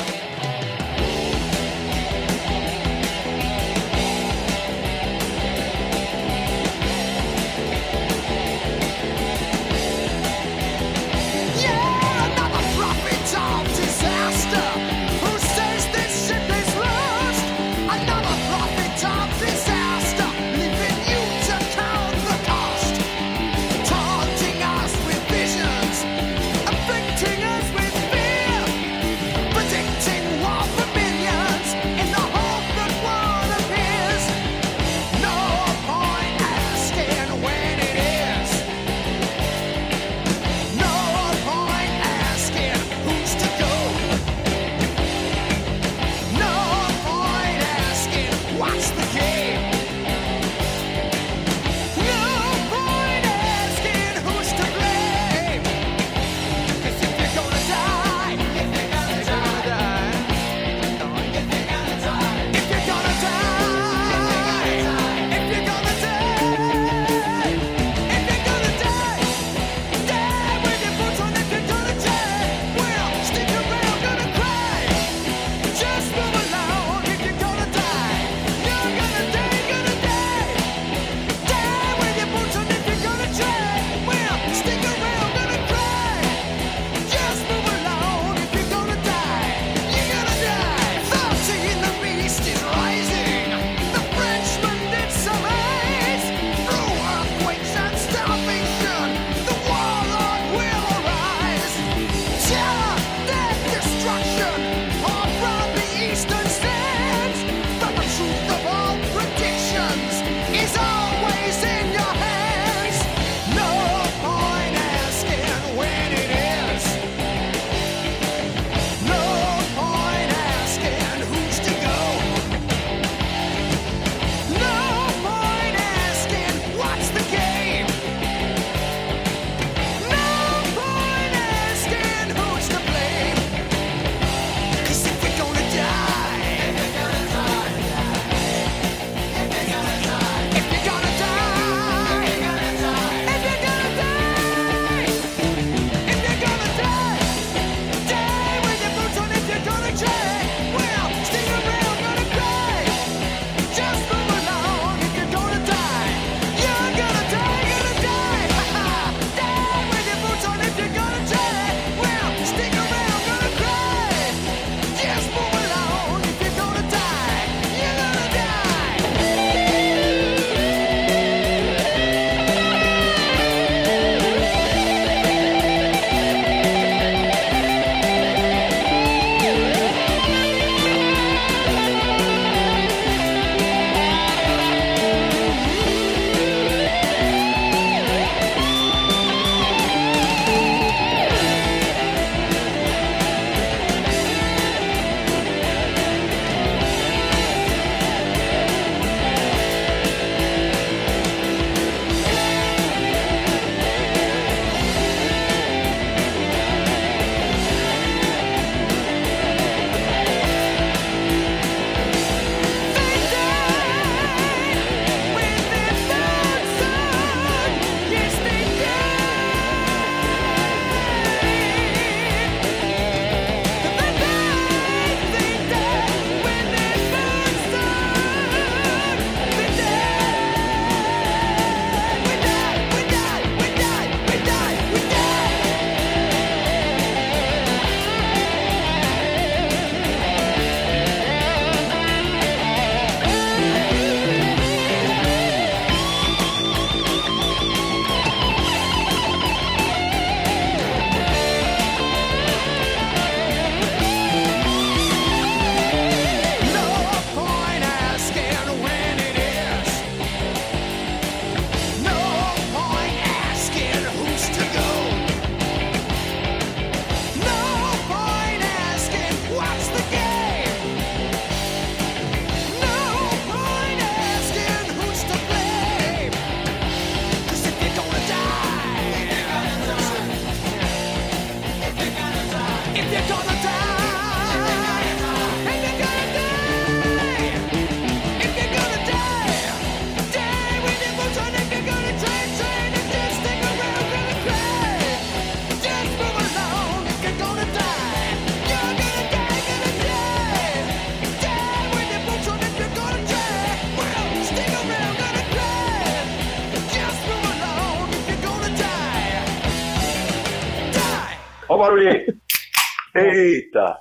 Eita!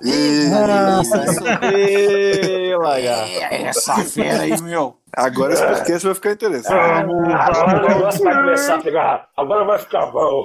Eita! É essa fera aí, meu! Agora esse podcast vai ficar interessante. Ah, agora o vai começar a pegar. Agora vai ficar bom.